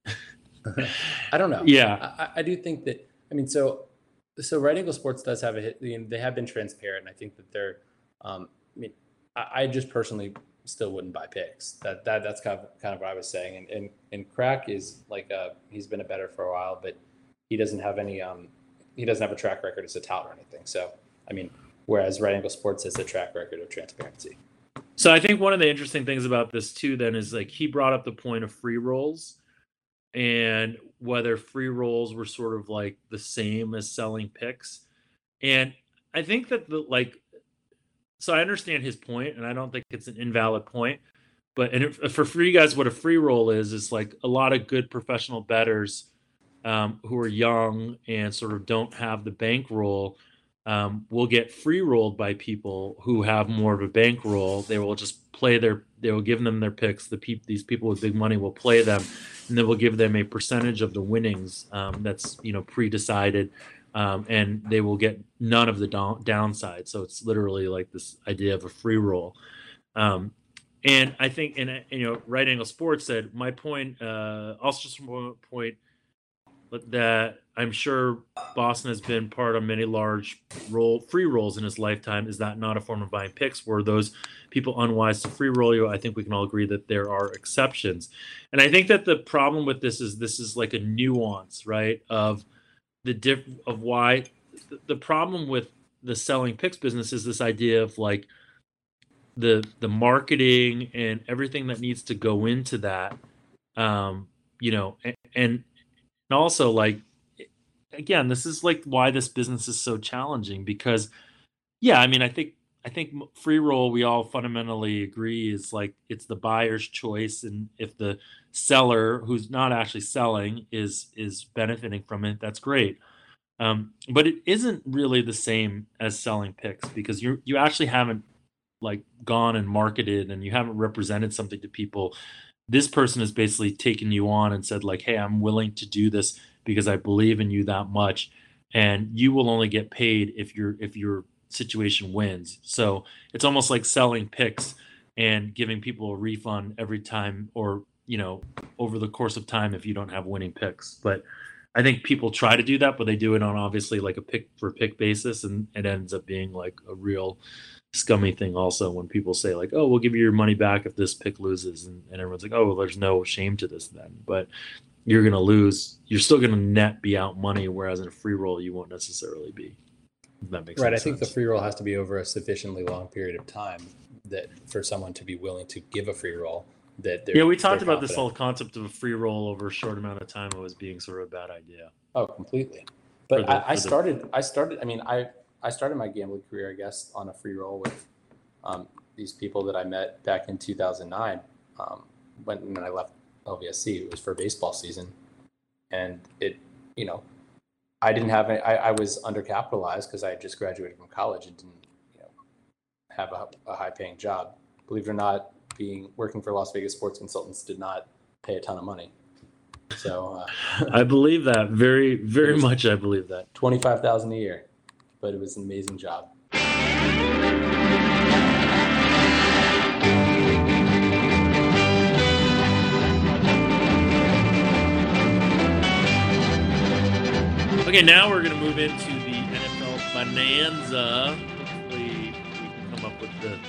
I don't know. Yeah, I, I, do think that. I mean, so so Right Angle Sports does have a hit. You know, they have been transparent. And I think that they're. Um, I mean, I, I, just personally still wouldn't buy picks. That that that's kind of kind of what I was saying. And and and Crack is like a he's been a bettor for a while, but he doesn't have any um he doesn't have a track record as a tout or anything. So I mean, whereas Right Angle Sports has a track record of transparency. So I think one of the interesting things about this too, then, is like he brought up the point of free rolls, and whether free rolls were sort of like the same as selling picks, and I think that the like, so I understand his point, and I don't think it's an invalid point, but and for free guys, what a free roll is is like a lot of good professional bettors um, who are young and sort of don't have the bankroll um, will get free rolled by people who have more of a bankroll. They will just play their, they will give them their picks. The pe- these people with big money will play them, and then we'll give them a percentage of the winnings um, that's you know pre-decided, um, and they will get none of the down- downside. So it's literally like this idea of a free roll. Um, and I think, and you know, Right Angle Sports said my point. Uh, also, just from point that I'm sure Boston has been part of many large roll free rolls in his lifetime. Is that not a form of buying picks? Were those people unwise to free roll you? I think we can all agree that there are exceptions. And I think that the problem with this is this is like a nuance, right? Of the diff of why the problem with the selling picks business is this idea of like the the marketing and everything that needs to go into that um you know and, and and also like again this is like why this business is so challenging because yeah i mean i think i think free roll we all fundamentally agree is like it's the buyer's choice. And if the seller who's not actually selling is is benefiting from it that's great. Um, but it isn't really the same as selling picks because you you actually haven't like gone and marketed and you haven't represented something to people this person has basically taken you on and said like hey i'm willing to do this because i believe in you that much and you will only get paid if your if your situation wins. So it's almost like selling picks and giving people a refund every time or you know over the course of time if you don't have winning picks. But i think people try to do that but they do it on obviously like a pick for pick basis and it ends up being like a real scummy thing also when people say like oh we'll give you your money back if this pick loses and, and everyone's like oh well, there's no shame to this then. But you're going to lose you're still going to net be out money whereas in a free roll you won't necessarily be that makes right i think the free roll has to be over a sufficiently long period of time that for someone to be willing to give a free roll that they're yeah we talked about confident. this whole concept of a free roll over a short amount of time was being sort of a bad idea. Oh completely. But the, I, I started the... i started i mean i I started my gambling career, I guess, on a free roll with um, these people that I met back in 2009 um, when, when I left LVSC. It was for baseball season, and it, you know, I didn't have any, I, I was undercapitalized because I had just graduated from college and didn't, you know, have a, a high-paying job. Believe it or not, being working for Las Vegas Sports Consultants did not pay a ton of money. So uh, I believe that very, very much. I believe that twenty-five thousand a year but it was an amazing job. Okay, now we're going to move into the NFL Bonanza.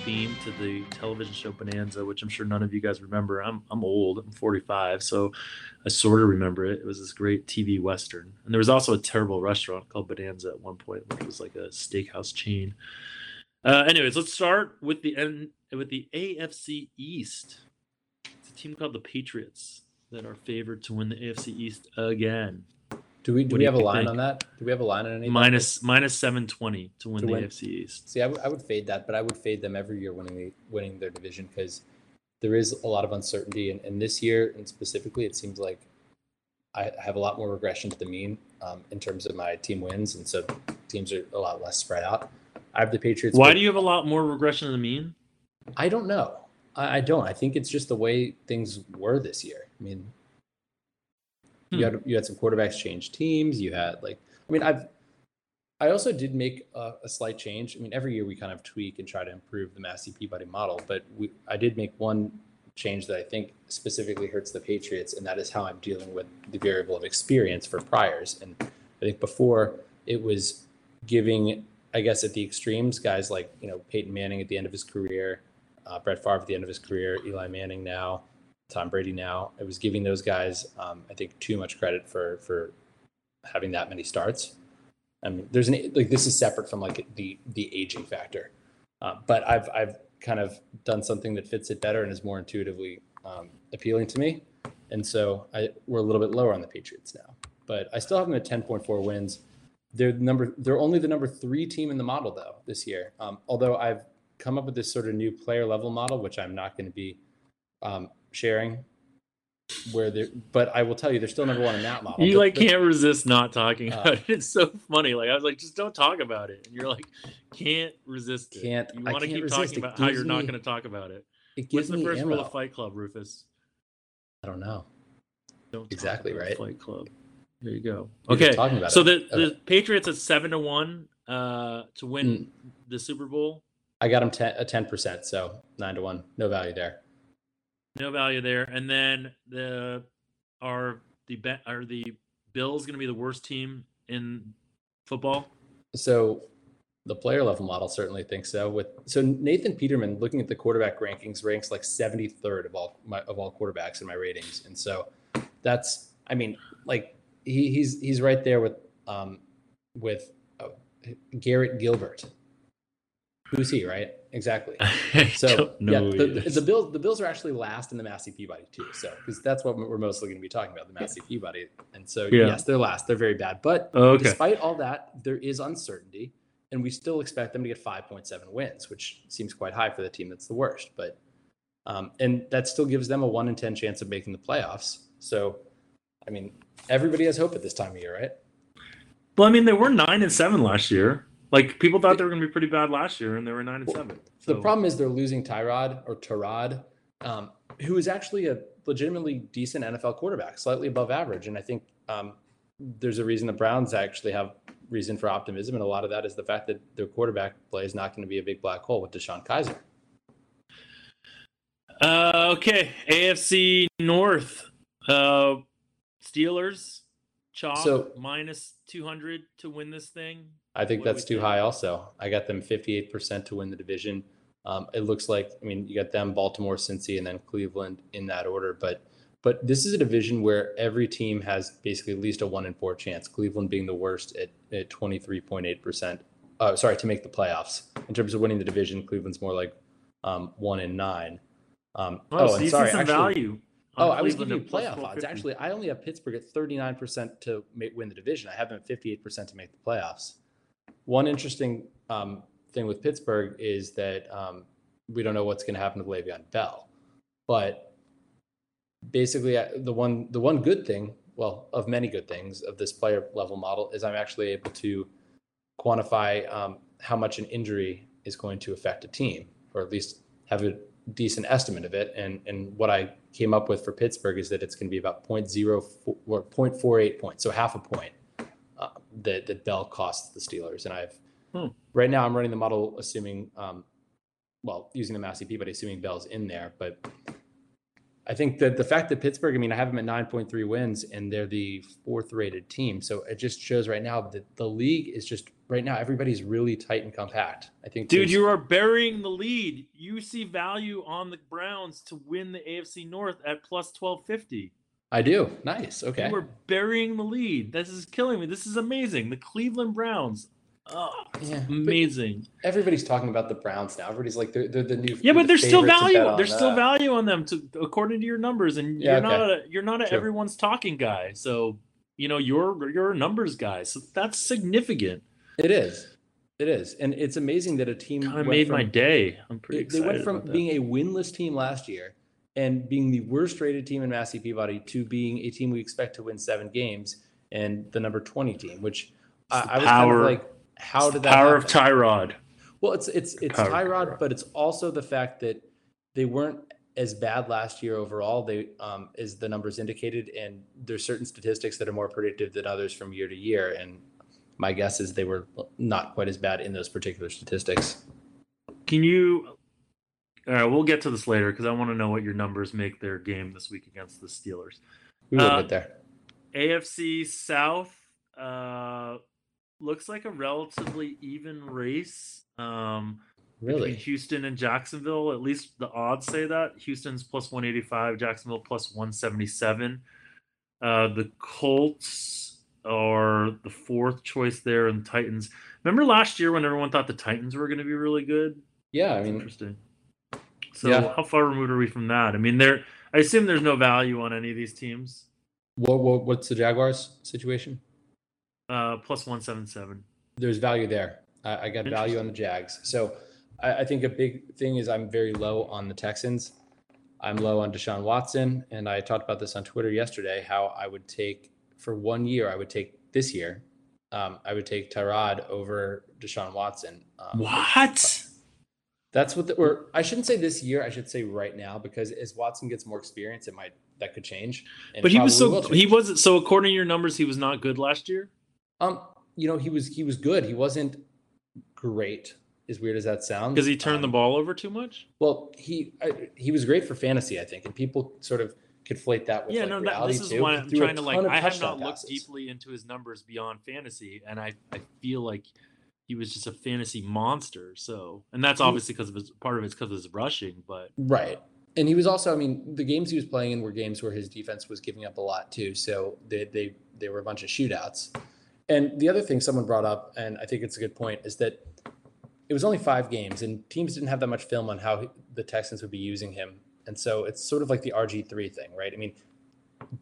Theme to the television show Bonanza, which I'm sure none of you guys remember. I'm I'm old. I'm 45, so I sort of remember it. It was this great TV western, and there was also a terrible restaurant called Bonanza at one point, which was like a steakhouse chain. Uh, anyways, let's start with the N- with the AFC East. It's a team called the Patriots that are favored to win the AFC East again. Do we do we do have a line think? on that? Do we have a line on any minus minus seven twenty to win to the win? AFC East? See, I, w- I would fade that, but I would fade them every year winning the, winning their division because there is a lot of uncertainty. And, and this year, and specifically, it seems like I have a lot more regression to the mean um, in terms of my team wins. And so teams are a lot less spread out. I have the Patriots. Why do you have a lot more regression to the mean? I don't know. I, I don't. I think it's just the way things were this year. I mean, hmm. you had you had some quarterbacks change teams. You had like, I mean, I've I also did make a, a, slight change. I mean, every year we kind of tweak and try to improve the Massey Peabody model, but we, I did make one change that I think specifically hurts the Patriots, and that is how I'm dealing with the variable of experience for priors. And I think before it was giving, I guess, at the extremes, guys like you know Peyton Manning at the end of his career, uh, Brett Favre at the end of his career, Eli Manning now, Tom Brady now. It was giving those guys, um, I think, too much credit for for having that many starts. I mean, there's an like this is separate from like the the aging factor, uh, but I've I've kind of done something that fits it better and is more intuitively um, appealing to me, and so I we're a little bit lower on the Patriots now, but I still have them at 10.4 wins. They're number they're only the number three team in the model though this year. Um, although I've come up with this sort of new player level model, which I'm not going to be um, sharing where they but I will tell you they're still number one in that model. You like the- can't resist not talking Uh, about it. It's so funny. Like I was like, just don't talk about it. And you're like, can't resist it. Can't- You want to keep talking It about how you're not going to talk about it. it What's the me first rule of Fight Club, Rufus? I don't know. Don't Exactly, right. Fight Club. There you go. Okay. talking about So it. the, Okay. the Patriots at seven to one uh, to win Mm. the Super Bowl. I got them 10, a ten percent, so nine to one, no value there. No value there. And then the are the are the Bills going to be the worst team in football? So the player level model certainly thinks so. With so Nathan Peterman, looking at the quarterback rankings, ranks like seventy third of all my, of all quarterbacks in my ratings, and so that's I mean like he, he's he's right there with um with oh, Garrett Gilbert. Who's he? Right? Exactly. So yeah, the, the Bills the Bills are actually last in the Massey Peabody too. So because that's what we're mostly going to be talking about the Massey Peabody, and so Yeah. yes, they're last. They're very bad, but okay. despite all that, there is uncertainty, and we still expect them to get 5.7 wins, which seems quite high for the team that's the worst. But um, and that still gives them a one in ten chance of making the playoffs. So, I mean, everybody has hope at this time of year, right? Well, I mean, they were nine and seven last year. Like people thought they were going to be pretty bad last year, and they were nine and seven. The problem is they're losing Tyrod or Tyrod, um, who is actually a legitimately decent NFL quarterback, slightly above average. And I think um, there's a reason the Browns actually have reason for optimism, and a lot of that is the fact that their quarterback play is not going to be a big black hole with DeShone Kizer. Uh, okay, AFC North. Uh, Steelers, chalk So- minus two hundred to win this thing. I think that's too high. Also, I got them 58% to win the division. Um, it looks like, I mean, you got them, Baltimore, Cincy, and then Cleveland in that order. But but this is a division where every team has basically at least a one in four chance. Cleveland being the worst at, at 23.8%. Uh, sorry, to make the playoffs. In terms of winning the division, Cleveland's more like um, one in nine. Um, Oh, oh, so and you sorry, see some actually, value. Oh, I was giving you playoff odds. Actually, I only have Pittsburgh at 39% to make, win the division. I have them at 58% to make the playoffs. One interesting um, thing with Pittsburgh is that um, we don't know what's going to happen to Le'Veon Bell. But basically, uh, the one the one good thing, well, of many good things of this player level model is I'm actually able to quantify um, how much an injury is going to affect a team, or at least have a decent estimate of it. And and what I came up with for Pittsburgh is that it's going to be about 0.04 or 0.48 points, so half a point uh, that that Bell costs the Steelers. And I've Hmm. right now I'm running the model assuming, um, well, using the Massey P, but assuming Bell's in there. But I think that the fact that Pittsburgh, I mean, I have them at 9.3 wins and they're the fourth rated team. So it just shows right now that the league is just right now, everybody's really tight and compact. I think, Dude, you are burying the lead. You see value on the Browns to win the AFC North at plus twelve fifty. I do. Nice. Okay. We're burying the lead. This is killing me. This is amazing. The Cleveland Browns. Oh, Yeah, amazing. Everybody's talking about the Browns now. Everybody's like, they're, they're the new. Yeah, but the there's still favorites to bet value. on, There's still uh, value on them to according to your numbers, and Yeah, you're okay. not a you're not a True. everyone's talking guy. So you know you're you're a numbers guy. So that's significant. It is. It is, and it's amazing that a team Kind of made from, my day. I'm pretty They, they went from being a winless team last year and being the worst rated team in Massey Peabody to being a team we expect to win seven games and the number twenty team, which I, I was power- kind of like, how did that power happen? of Tyrod. Well, it's it's it's Power of Tyrod, Tyrod. but it's also the fact that they weren't as bad last year overall. They um, as the numbers indicated, and there's certain statistics that are more predictive than others from year to year. And my guess is they were not quite as bad in those particular statistics. Can you All right, we'll get to this later because I want to know what your numbers make their game this week against the Steelers. We will Uh, get there. AFC South uh, looks like a relatively even race. Um, between Really? Houston and Jacksonville. At least the odds say that. Houston's plus 185, Jacksonville plus 177. Uh, the Colts are the fourth choice there, and the Titans. Remember last year when everyone thought the Titans were going to be really good? Yeah, I mean, interesting. So Yeah. how far removed are we from that? I mean, there. I assume there's no value on any of these teams. what, what what's the Jaguars situation? Uh, plus 177. There's value there. I, I got value on the Jags. So I, I think a big thing is I'm very low on the Texans. I'm low on Deshaun Watson, and I talked about this on Twitter yesterday. How I would take for one year, I would take this year, um, I would take Tyrod over Deshaun Watson. Um, What? That's what the, or I shouldn't say this year. I should say right now because as Watson gets more experience, it might that could change. But he was so he wasn't so according to your numbers he was not good last year. Um, you know, he was he was good. He wasn't great. As weird as that sounds, Because he turned the Um, ball over too much. Well, he I, he was great for fantasy, I think, and people sort of conflate that with Yeah, like no, that, reality this is too. why I'm trying to like. I have not looked passes. deeply into his numbers beyond fantasy, and I I feel like he was just a fantasy monster. So, and that's obviously because of his part of it's because of his rushing, but Right. And he was also, I mean, the games he was playing in were games where his defense was giving up a lot too. So they they they were a bunch of shootouts. And the other thing someone brought up, and I think it's a good point, is that it was only five games, and teams didn't have that much film on how he- the Texans would be using him. And so it's sort of like the RG three thing, right? I mean,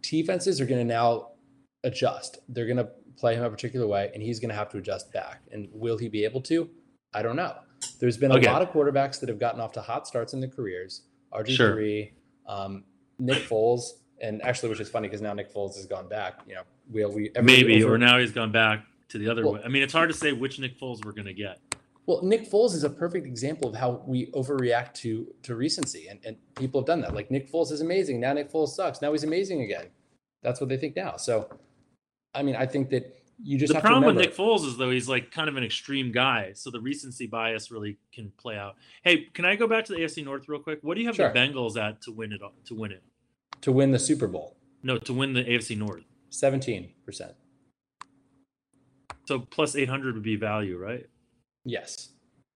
defenses are going to now adjust. They're going to play him a particular way, and he's going to have to adjust back. And will he be able to? I don't know. There's been a Okay. lot of quarterbacks that have gotten off to hot starts in their careers. RG3, um, Nick Foles, and actually, which is funny because now Nick Foles has gone back. You know, we we maybe over- or now he's gone back to the other Well- way. I mean, it's hard to say which Nick Foles we're gonna get. Well, Nick Foles is a perfect example of how we overreact to to recency, and, and people have done that. Like Nick Foles is amazing. Now Nick Foles sucks. Now he's amazing again. That's what they think now. So, I mean, I think that you just the have problem to with. Nick Foles is though he's like kind of an extreme guy, so the recency bias really can play out. Hey, can I go back to the AFC North real quick? What do you have Sure. the Bengals at to win it? To win it? to win the Super Bowl, No, to win the AFC North. seventeen percent. So plus eight hundred would be value, right? Yes,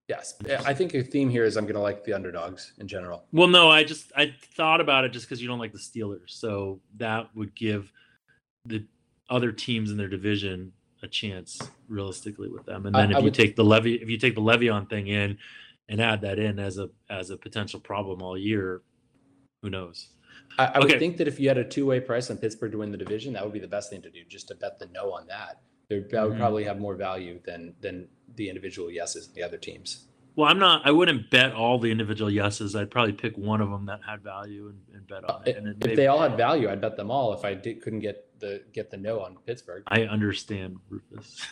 yes. I think a theme here is I'm going to like the underdogs in general. Well, no, I just I thought about it just because you don't like the Steelers, so that would give the other teams in their division a chance realistically with them. And then I if you would- take the levy, if you take the Le'Veon thing in and add that in as a as a potential problem all year, who knows? I, I would think that if you had a two-way price on Pittsburgh to win the division, that would be the best thing to do, just to bet the no on that. There, that would Mhm. probably have more value than than the individual yeses in the other teams. Well, I'm not. I wouldn't bet all the individual yeses. I'd probably pick one of them that had value and, and bet on it. And If they all had value, I'd bet them all. If I did, couldn't get the get the no on Pittsburgh, I understand, Rufus.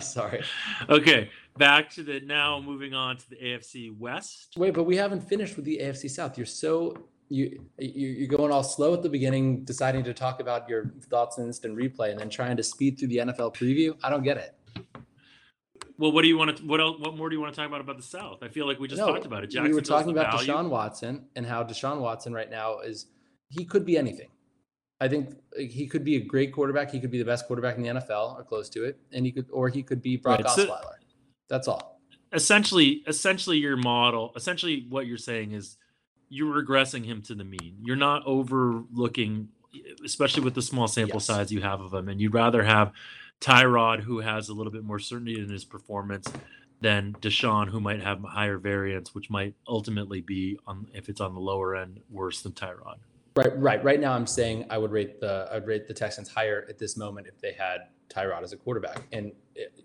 sorry. okay, back to the now. Moving on to the AFC West. Wait, but we haven't finished with the AFC South. You're so you you you're going all slow at the beginning, deciding to talk about your thoughts in instant replay, and then trying to speed through the NFL preview. I don't get it. Well, what do you want to? What else? What more do you want to talk about about the South? I feel like we just No, talked about it. Jackson we were talking about value. Deshaun Watson and how Deshaun Watson right now is he could be anything. I think he could be a great quarterback. He could be the best quarterback in the NFL or close to it, and he could or he could be Brock Right, so- Osweiler. That's all. Essentially, essentially, your model. Essentially, what you're saying is you're regressing him to the mean. You're not overlooking, especially with the small sample Yes. size you have of him, and you'd rather have Tyrod, who has a little bit more certainty in his performance, than Deshaun, who might have higher variance, which might ultimately be on if it's on the lower end worse than Tyrod. Right, right. Right now, I'm saying I would rate the I'd rate the Texans higher at this moment if they had Tyrod as a quarterback. And it,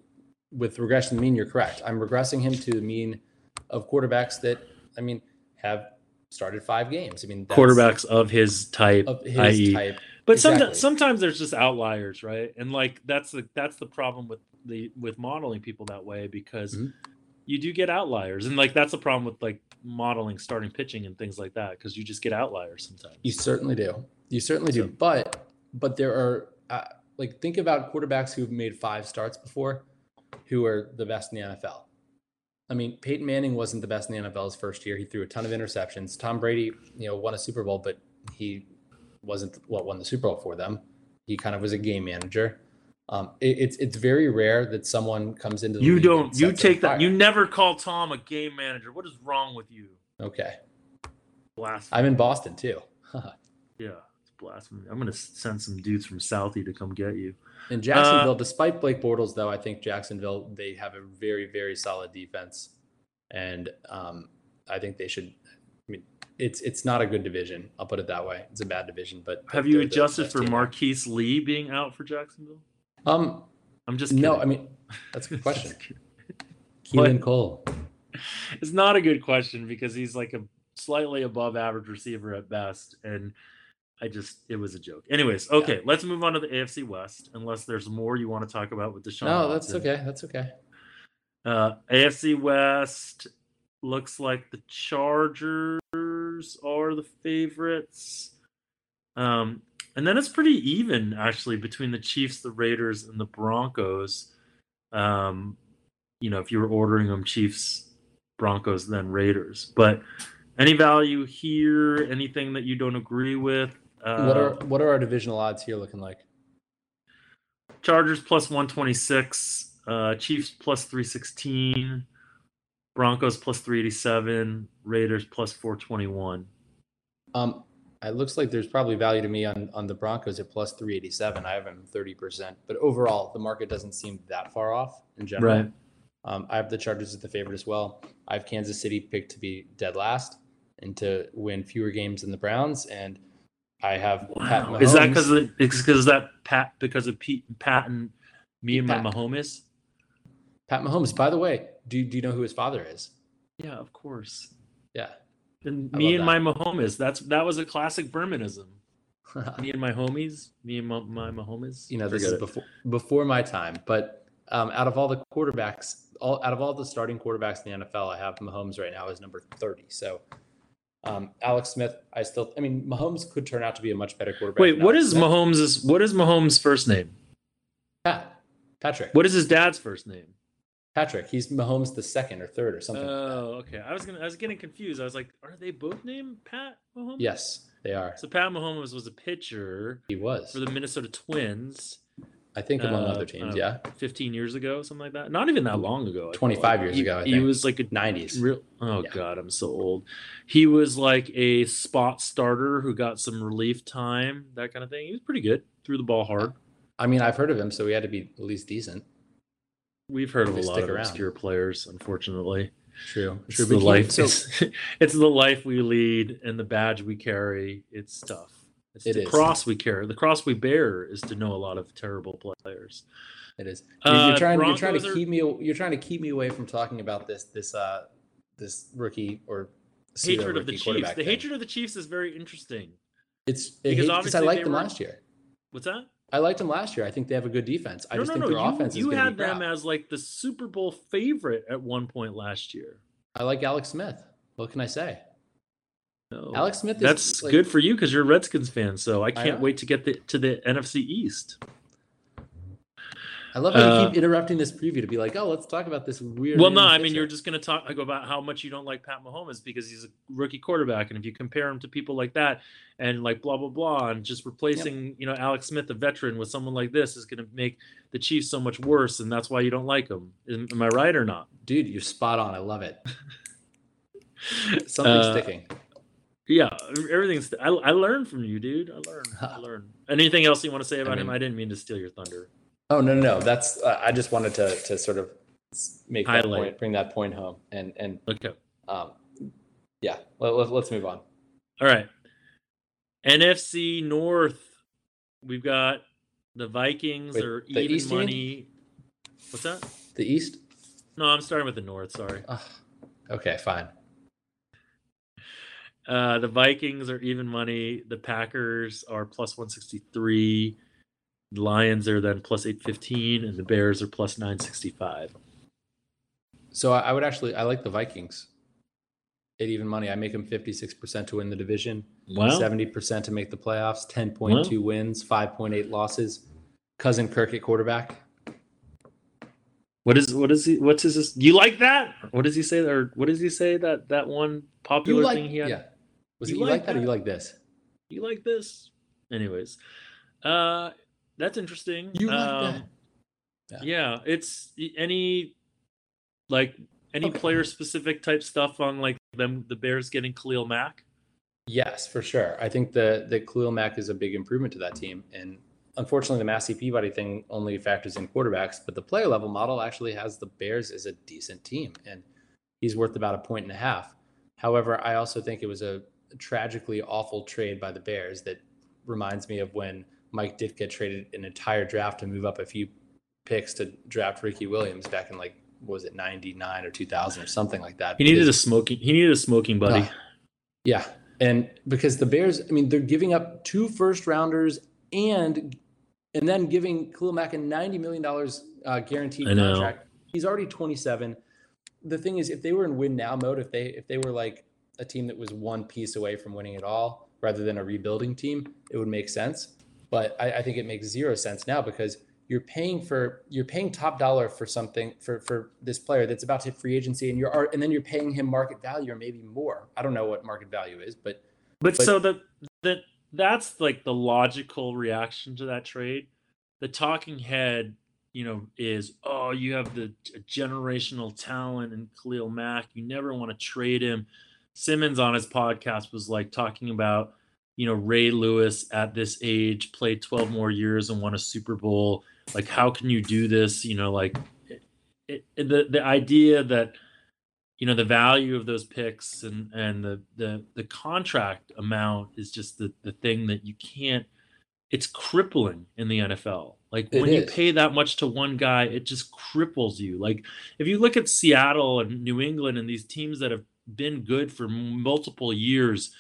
with regression to mean, you're correct. I'm regressing him to the mean of quarterbacks that I mean have started five games. I mean that's Quarterbacks of his type, of his i.e., type. But Exactly. sometimes sometimes there's just outliers, right? And like that's the that's the problem with the with modeling people that way because Mhm. you do get outliers, and like that's the problem with like modeling starting pitching and things like that because you just get outliers sometimes. You certainly do. You certainly do. So- But but there are uh, like think about quarterbacks who've made five starts before, who are the best in the NFL. I mean, Peyton Manning wasn't the best in the NFL his first year. He threw a ton of interceptions. Tom Brady, you know, won a Super Bowl, but he wasn't what won the Super Bowl for them. He kind of was a game manager. Um, it, it's it's very rare that someone comes into the You don't. You take that. You never call Tom a game manager. What is wrong with you? okay. Blasphemy. I'm in Boston too. yeah, it's blasphemy. I'm gonna send some dudes from Southie to come get you. In Jacksonville, Uh, despite Blake Bortles, though, I think Jacksonville they have a very very solid defense, and um, I think they should. It's it's not a good division. I'll put it that way. It's a bad division, but Have you adjusted for. Marquise Lee being out for Jacksonville? Um, I'm just kidding. no, I mean that's a good question. Keelan Cole. it's not a good question because he's like a slightly above average receiver at best and i just it was a joke anyways okay let's move on to the afc west unless there's more you want to talk about with Deshaun No, that's Watson. okay. That's okay. uh afc west looks like the chargers are the favorites. Um and then it's pretty even actually between the chiefs the raiders and the broncos. Um you know if you were ordering them chiefs broncos then raiders. But any value here? Anything that you don't agree with? Uh, what are what are our divisional odds here looking like? Chargers plus 126, uh, Chiefs plus 316, Broncos plus 387, Raiders plus 421. Um, it looks like there's probably value to me on on the Broncos at plus 387. I have them 30%, but overall the market doesn't seem that far off in general. Right. Um, I have the Chargers as the favorite as well. I have Kansas City picked to be dead last and to win fewer games than the Browns, and I have Pat Wow. Is that Mahomes- because because that Pat because of Pete Pat and me and my Mahomes? Pat Mahomes? By the way, do do you know who his father is? Yeah, of course. Yeah, And I me love and my Mahomes. That's that was a classic Bermanism. Me and my homies. Me and my, my Mahomes. you know this Forget is it. before before my time, but um, out of all the quarterbacks, all out of all the starting quarterbacks in the NFL, I have Mahomes right now as number thirty. So. Um, Alex Smith, I still, I mean, Mahomes could turn out to be a much better quarterback. Wait, than what Alex is Smith. Mahomes' what is Mahomes' first name? Pat, Patrick. What is his dad's first name? Patrick. He's Mahomes the second or third or something. like. Oh, okay. I was gonna I was getting confused. I was like, are they both named Pat Mahomes? Yes, they are. So Pat Mahomes was a pitcher He was. for the Minnesota Twins. I think among uh, other teams, uh, yeah. 15 years ago, something like that. Not even that long ago. I 25 years He- ago, I he was like a 90s. real. Oh Yeah. God, I'm so old. He was like a spot starter who got some relief time, that kind of thing. He was pretty good. Threw the ball hard. I mean, I've heard of him, so he had to be at least decent. We've heard of a lot of around. obscure players, unfortunately. True. It's True. the But life. so- it's, it's the life we lead and the badge we carry. It's tough. It's It the is. cross we carry. The cross we bear is to know a lot of terrible players. It is. You're, you're Uh, trying. You're trying to are- keep me. You're trying to keep me away from talking about this. This. Uh. This rookie or pseudo hatred of the Chiefs. The thing. hatred of the Chiefs is very interesting. It's because because I obviously liked them were- last year. What's that? I liked them last year. I think they have a good defense. I no, just no, think no. their You, offense is you had them crap. as like the Super Bowl favorite at one point last year. I like Alex Smith. What can I say? No. Alex Smith is That's like- good for you because you're a Redskins fan. So I can't know. wait to get the, to the NFC East. I love how Uh, you keep interrupting this preview to be like, oh, let's talk about this weird. Well, no, I mean you're just going to talk about how much you don't like Pat Mahomes because he's a rookie quarterback, and if you compare him to people like that, and like blah blah blah, and just replacing you know Alex Smith, a veteran, with someone like this is going to make the Chiefs so much worse, and that's why you don't like him. Am, am I right or not? dude, you're spot on. I love it. Something's Uh, sticking. Yeah, everything's. I, I learned from you, dude. I learned. I learned. Anything else you want to say about him? mean- I didn't mean to steal your thunder. Oh no, no, no. That's. Uh, I just wanted to to sort of make that Highlight. point, bring that point home, and and Okay. um, yeah. Let, let, let's move on. All right. NFC North. We've got the Vikings Wait, are the even East you mean? money. What's that? The East. No, I'm starting with the North. Sorry. Ugh. okay, fine. Uh, the Vikings are even money. The Packers are plus 163. The Lions are then plus 815, and the Bears are plus 965. So I, I would actually. I like the Vikings. At even money, I make them fifty six percent to win the division. Wow. Seventy percent to make the playoffs. Ten point two wins. Five point eight losses. Cousin Kirk at quarterback. What is what is he? What's his? You like that? What does he say? Or what does he say? That that one popular like, thing he had. yeah. Was You it you like like that or you like this? You like this? Anyways, uh, that's interesting. You like um, that? Yeah. it's any like any Okay. player specific type stuff on like them the Bears getting Khalil Mack. Yes, for sure. I think the the Khalil Mack is a big improvement to that team, and unfortunately, the Massey Peabody thing only factors in quarterbacks. But the player level model actually has the Bears as a decent team, and he's worth about a point and a half. However, I also think it was a tragically awful trade by the Bears that reminds me of when Mike Ditka traded an entire draft to move up a few picks to draft Ricky Williams back in like was it ninety nine or two thousand or something like that. He needed because- a smoking. He needed a smoking buddy. Ah, yeah. And because the Bears, I mean, they're giving up two first rounders and and then giving Khalil Mack a $90 million uh, guaranteed contract. He's already 27. The thing is, if they were in win now mode, if they if they were like a team that was one piece away from winning it all rather than a rebuilding team, it would make sense. But I, I think it makes zero sense now because you're paying for you're paying top dollar for something for for this player that's about to hit free agency and you're and then you're paying him market value or maybe more. I don't know what market value is, but But, But- so that that that's like the logical reaction to that trade. The talking head, you know, is oh, you have the generational talent in Khalil Mack. You never want to trade him. Simmons on his podcast was like talking about, you know, Ray Lewis at this age played 12 more years and won a Super Bowl. Like, how can you do this? You know, like it, it, the the idea that you know the value of those picks and and the the the contract amount is just the the thing that you can't it's crippling in the NFL. Like It when you pay that much to one guy, it just cripples you. Like if you look at Seattle and New England and these teams that have been good for multiple years,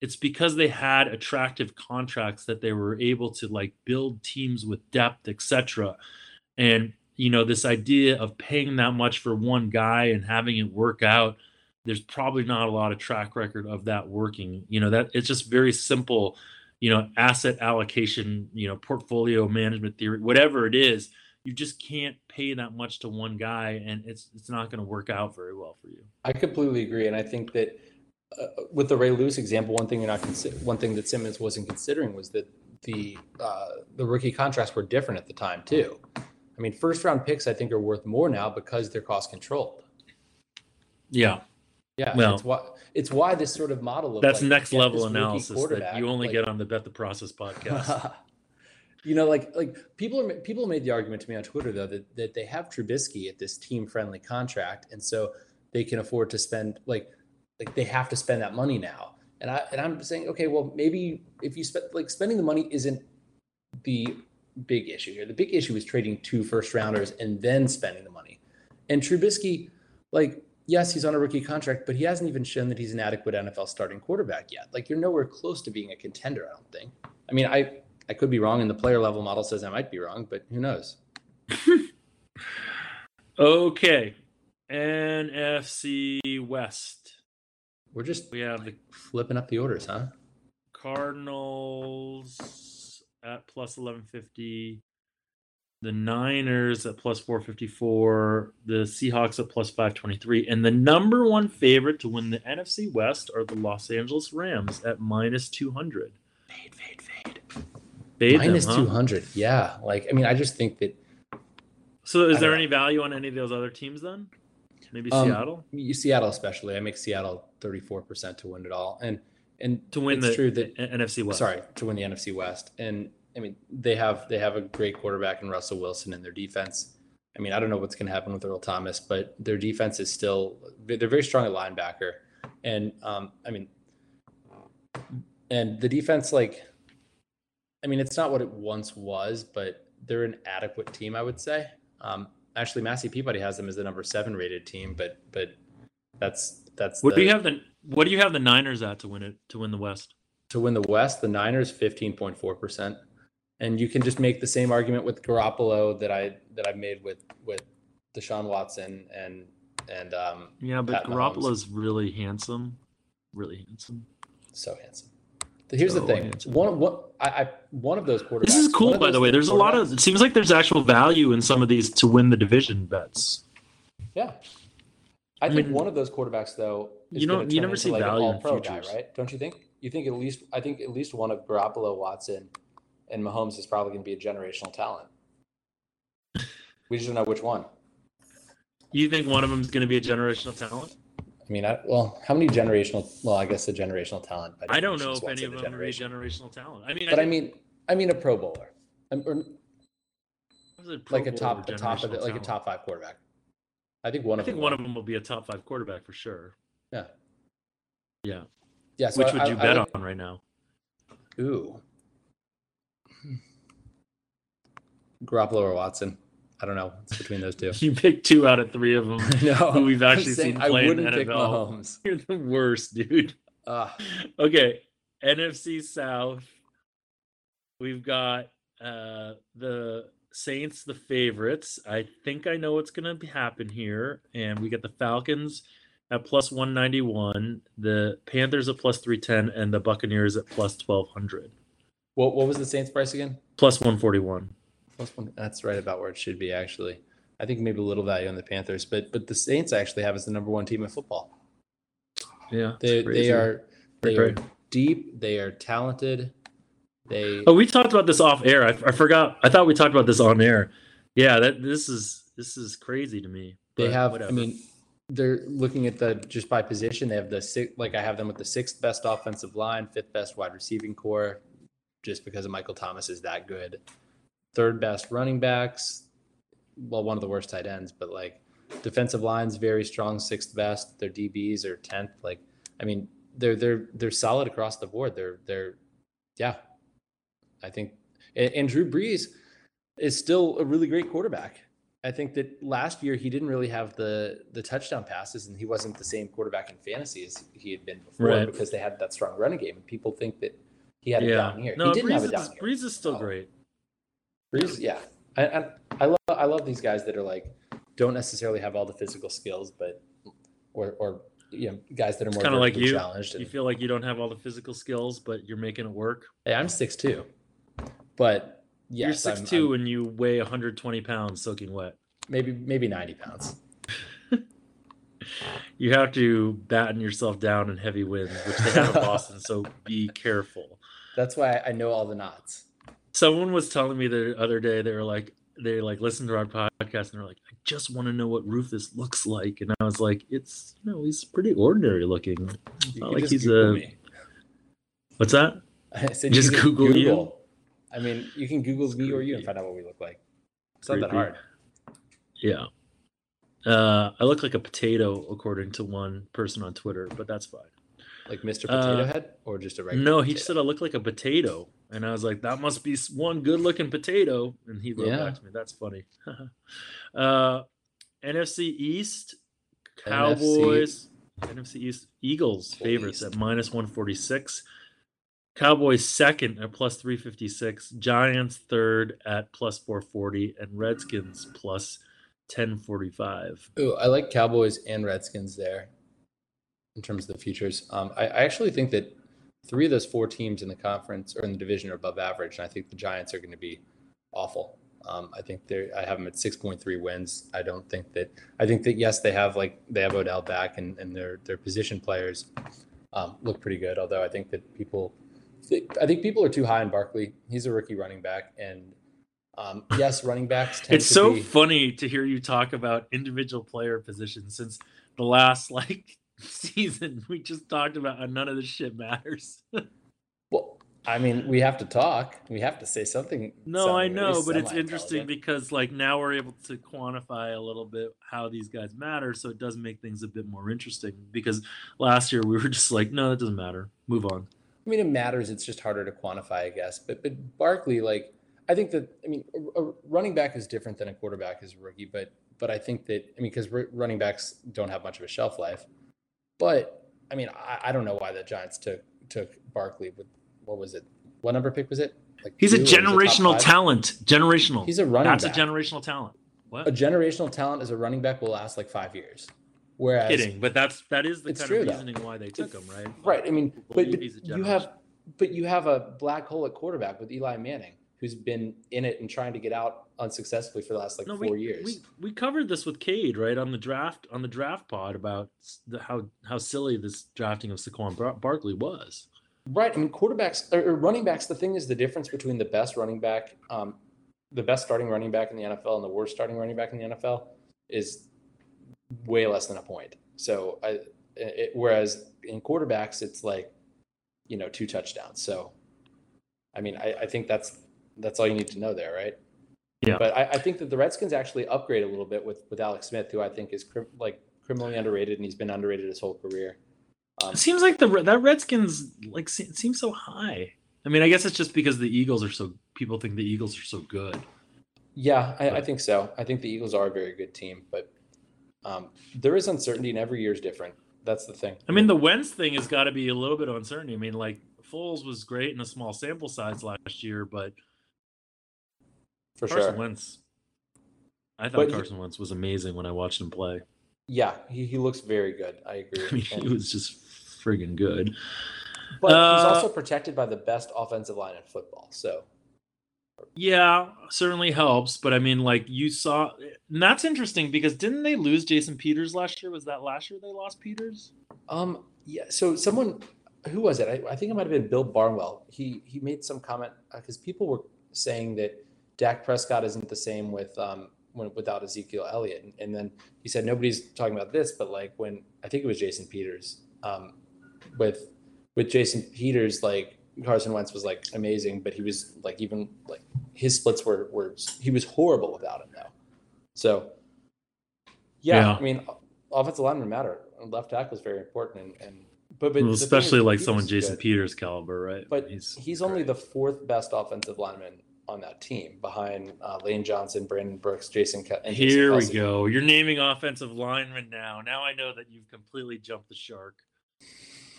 it's because they had attractive contracts that they were able to like build teams with depth, etc. And you know, this idea of paying that much for one guy and having it work out, there's probably not a lot of track record of that working. You know, that it's just very simple, you know, asset allocation, you know, portfolio management theory, whatever it is, you just can't pay that much to one guy and it's it's not going to work out very well for you. I completely agree, and I think that uh, with the Ray Lewis example, one thing you're not consi- one thing that Simmons wasn't considering was that the uh, the rookie contracts were different at the time too. I mean, first round picks I think are worth more now because they're cost controlled. Yeah. Yeah, Well- it's why it's why this sort of model of That's like, next level analysis that you only like- get on the Bet the Process podcast. you know, like like people are people made the argument to me on Twitter though that, that they have Trubisky at this team friendly contract, and so they can afford to spend like like they have to spend that money now. And I and I'm saying, okay, well maybe if you spend like spending the money isn't the big issue here. The big issue is trading two first rounders and then spending the money. And Trubisky, like yes, he's on a rookie contract, but he hasn't even shown that he's an adequate NFL starting quarterback yet. Like you're nowhere close to being a contender, I don't think. I mean, I I could be wrong, and the player level model says I might be wrong, but who knows? okay. NFC West. We're just We have the flipping up the orders, huh? Cardinals at plus 1150, the Niners at plus 454, the Seahawks at plus 523, and the number one favorite to win the NFC West are the Los Angeles Rams at minus 200. Fade, fade, fade. Fade them, Minus huh? two hundred. Yeah, like I mean, I just think that So, is there any value on any of those other teams then? Maybe Um, Seattle you- Seattle, especially, I make Seattle thirty four percent to win it all, and and to win the true that NFC West. sorry to win the NFC West. And I mean, they have they have a great quarterback in Russell Wilson in their defense. I mean, I don't know what's going to happen with Earl Thomas, but their defense is still they're very strong at linebacker, and um, I mean, and the defense like, I mean, it's not what it once was, but they're an adequate team, I would say. Um, actually, Massey Peabody has them as the number seven rated team, but but that's that's What do you have the What do you have the Niners at to win it to win the West? to win the West, the Niners fifteen point four percent, and you can just make the same argument with Garoppolo that I that I made with with Deshaun Watson and and um, Yeah, but Pat Mahomes. Garoppolo's really handsome, really handsome. so handsome. Here's So, the thing. it's- One, one, I, I, one of those quarterbacks. This is cool, by the way. There's a lot of. It seems like there's actual value in some of these to win the division bets. Yeah. I, I think mean, one of those quarterbacks, though, is you don't- you never see like value in all-pro guy, right? Don't you think? You think at least I think at least one of Garoppolo, Watson, and Mahomes is probably going to be a generational talent. We just don't know which one. You think one of them is going to be a generational talent? I mean, I, well, how many generational? Well, I guess a generational talent. I don't know if any of them are a generational talent. I mean, But I think- mean, I mean a Pro Bowler, or a Pro like a top, a top of it, like a top five quarterback. I think one I of think them. one will. of them will be a top five quarterback for sure. Yeah. Yeah. Yeah. So Which I- would you I bet like- on right now? Ooh. Garoppolo or Watson. I don't know. It's between those two. You picked two out of three of them. no, Who we've actually seen I play in wouldn't the pick NFL. Mahomes. You're the worst, dude. Uh, Okay, NFC South. We've got uh the Saints, the favorites. I think I know what's going to happen here, and we get the Falcons at plus one ninety one, the Panthers at plus three ten, and the Buccaneers at plus twelve hundred, what what was the Saints price again? plus one forty one. Plus one. That's right about where it should be actually. I think maybe a little value on the Panthers, but but the Saints actually have as the number one team in football. Yeah, They they are they are deep. They are talented. They Oh, we talked about this off air. I, I forgot. I thought we talked about this on air. Yeah, that this is this is crazy to me. They have. whatever. I mean, they're looking at the just by position. They have the six. Like I have them with the sixth best offensive line, fifth best wide receiving core, just because of Michael Thomas is that good. Third best running backs. Well, one of the worst tight ends, but like defensive lines very strong, sixth best. Their DBs are tenth. Like I mean, they're they're they're solid across the board. They're they're yeah. I think and, and Drew Brees is still a really great quarterback. I think that last year he didn't really have the the touchdown passes, and he wasn't the same quarterback in fantasy as he had been before Right. because they had that strong running game. And people think that he had a down year. no, he didn't Brees have a is, down year. Brees is still Oh. great. Brees, yeah, and, and I love I love these guys that are like don't necessarily have all the physical skills, but or or you know guys that are more Kind of like you. challenged. You feel like you don't have all the physical skills, but you're making it work. hey, I'm six two, but yes, you're I'm- 6'2 I'm and you weigh 120 pounds soaking wet. maybe maybe ninety pounds. You have to batten yourself down in heavy winds, which they have in Boston. So be careful. That's why I know all the knots. Someone was telling me the other day they were like they like listened to our podcast and they're like, I just want to know what Rufus looks like, and I was like, it's you know he's pretty ordinary looking. It's not like he's Google a me. what's that? I said Just can Google you? I mean, you can Google me or you and find out what we look like. It's not that hard. Yeah. Uh, I look like a potato, according to one person on Twitter, but that's fine. Like Mr. Potato Uh, Head or just a regular No, he potato? said I look like a potato, and I was like, that must be one good-looking potato. And he wrote Yeah. back to me, "That's funny." uh, NFC East, Cowboys, NFC East, Eagles favorites East. at minus one forty-six. Cowboys second at plus three fifty-six. Giants third at plus four forty, and Redskins plus ten forty-five. Ooh, I like Cowboys and Redskins there in terms of the futures. Um, I, I actually think that three of those four teams in the conference or in the division are above average, and I think the Giants are going to be awful. Um, I think they're. I have them at 6.3 wins. I don't think that. I think that yes, they have like they have Odell back, and and their their position players um, look pretty good. Although I think that people, I think people are too high on Barkley. He's a rookie running back, and um, yes, running backs. Tend It's so be, funny to hear you talk about individual player positions since the last like season we just talked about how none of this shit matters. Well, I mean, we have to talk. We have to say something. no, I know, but it's interesting because like now we're able to quantify a little bit how these guys matter, so it does make things a bit more interesting. Because last year we were just like, no, that doesn't matter. Move on. I mean, it matters. It's just harder to quantify, I guess. But but Barkley, like, I think that I mean, a, a running back is different than a quarterback as a rookie. But but I think that I mean, because running backs don't have much of a shelf life. But I mean, I, I don't know why the Giants took took Barkley with what was it? What number pick was it? Like He's a two, or was it top generational talent. Generational. He's a running That's back. a generational talent. What? a generational talent as a running back will last like five years. Whereas Kidding, but that's that is the kind true, of though. reasoning why they took him, right? Right. I mean, but, but you have but you have a black hole at quarterback with Eli Manning, who's been in it and trying to get out unsuccessfully for the last like No, four we, years. we we covered this with Cade right on the draft on the draft pod about the, how how silly this drafting of Saquon Bar- Barkley was. Right. I mean, quarterbacks or, or running backs. The thing is, the difference between the best running back, um, the best starting running back in the NFL, and the worst starting running back in the NFL is way less than a point. So, I, it, whereas in quarterbacks, it's like, you know, two touchdowns. So, I mean, I, I think that's that's all you need to know there, right? Yeah. But I, I think that the Redskins actually upgrade a little bit with with Alex Smith, who I think is cri- like criminally underrated, and he's been underrated his whole career. Um, It seems like the that Redskins like se- seems so high. I mean, I guess it's just because the Eagles are so people think the Eagles are so good. Yeah, I, I think so. I think the Eagles are a very good team, but um, there is uncertainty, and every year is different. That's the thing. I mean, the Wentz thing has got to be a little bit of uncertainty. I mean, like Foles was great in a small sample size last year, but for Carson sure. Wentz, I thought But he- Carson Wentz was amazing when I watched him play. Yeah, he, he looks very good. I agree. I mean, he was just friggin' good. but he's uh, also protected by the best offensive line in football. So Yeah, certainly helps, but I mean, like you saw, and that's interesting because didn't they lose Jason Peters last year? Was that last year they lost Peters? Um, yeah. So someone, who was it? I, I think it might have been Bill Barnwell. He he made some comment because people were saying that Dak Prescott isn't the same with um when, without Ezekiel Elliott, and, and then he said nobody's talking about this, but like when I think it was Jason Peters, um, with with Jason Peters, like Carson Wentz was like amazing, but he was like even like his splits were were he was horrible without him though. So yeah, Yeah. I mean offensive linemen matter. Left tackle is very important, and, and but, but Well, especially like Peters someone Jason good, Peters caliber, right? But he's, he's only the fourth best offensive lineman on that team, behind uh, Lane Johnson, Brandon Brooks, Jason. Ke- Jason Here we go. You're naming offensive linemen now. Now I know that you've completely jumped the shark.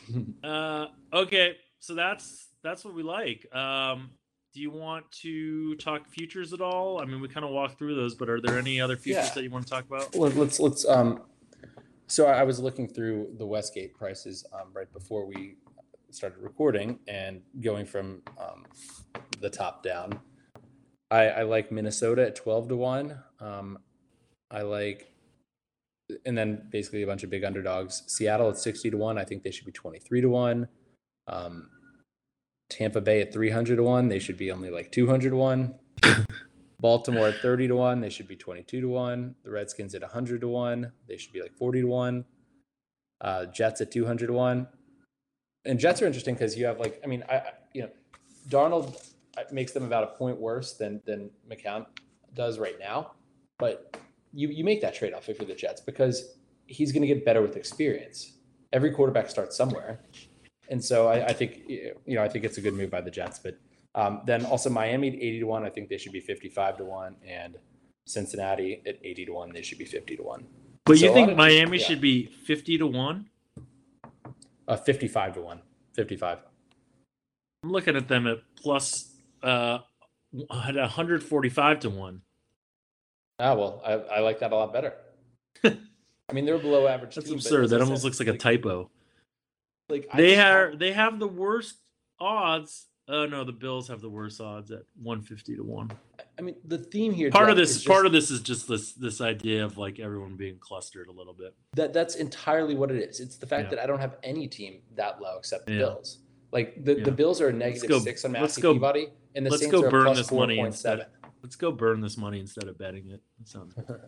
Uh, okay, so that's that's what we like. Um, do you want to talk futures at all? I mean, we kind of walked through those, but are there any other futures Yeah. that you want to talk about? Let- let's let's um. So I I was looking through the Westgate prices um, right before we started recording, and going from um, the top down. I, I like Minnesota at twelve to one. Um, I like, and then basically a bunch of big underdogs. Seattle at sixty to one. I think they should be twenty three to one. Um, Tampa Bay at three hundred to one. They should be only like two hundred to one. Baltimore at 30 to 1, they should be 22 to 1. The Redskins at 100 to 1, they should be like 40 to 1. Uh, Jets at 200 to 1. And Jets are interesting because you have like, I mean, I, I- you know, Darnold uh, makes them about a point worse than than McCown does right now. But you you make that trade off if you're the Jets because he's going to get better with experience. Every quarterback starts somewhere. And so I, I think, you know, I think it's a good move by the Jets. But um, then also Miami at 80 to 1, I think they should be 55 to 1. And Cincinnati at 80 to 1, they should be 50 to 1. But So you think lot of teams- Miami yeah. should be fifty to one? Uh, 55 to 1. 55. I'm looking at them at plus uh at 145 to one. Ah, well, I, I like that a lot better. I mean, they're below average. That's team, absurd. That said, almost looks like a typo. Like I They are have- they have the worst odds. Oh no, the Bills have the worst odds at 150 to one. I mean, the theme here. Part of this is part just of this is just this this idea of like everyone being clustered a little bit. that. That's entirely what it is. It's the fact Yeah. that I don't have any team that low except the Yeah. Bills. Like the, Yeah. the Bills are a negative go- six on Massey go- Peabody, and the let's Saints go are burn this money 4.7. Let's go burn this money instead of betting it. That sounds good.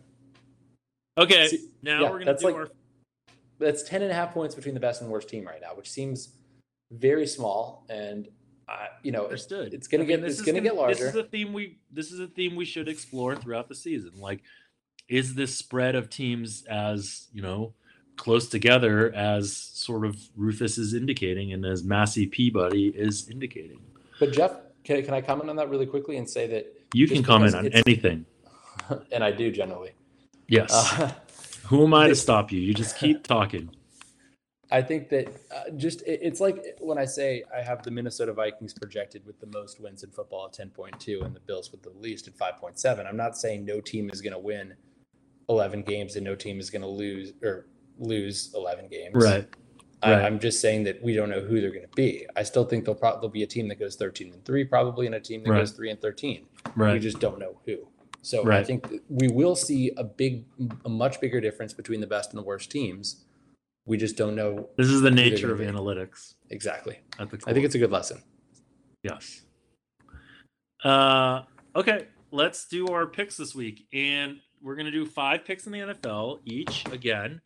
Okay, See, now we're gonna do like- our That's 10 and a half points between the best and worst team right now, which seems very small. And, uh, you know, it's, understood. it's gonna I mean, get- this it's is gonna get larger. This is a theme we this is a theme we should explore throughout the season. Like, is this spread of teams as you know close together as sort of Rufus is indicating and as Massey Peabody is indicating? but Jeff, can, can I comment on that really quickly and say that, You can comment on anything. and I do generally, Yes. uh, Who am I to stop you? You just keep talking. I think that uh, just it, it's like when I say I have the Minnesota Vikings projected with the most wins in football at 10.2 and the Bills with the least at 5.7. I'm not saying no team is going to win 11 games and no team is going to lose or lose 11 games. Right. I, Right. I'm just saying that we don't know who they're going to be. I still think they'll probably be a team that goes 13 and three, probably, and a team that Right. goes three and 13. Right. We just don't know who. So I think we will see a big, a much bigger difference between the best and the worst teams. We just don't know This is the nature of be. analytics exactly. I think it's a good lesson. Yes. Uh, okay, let's do our picks this week, and we're gonna do five picks in the NFL each again,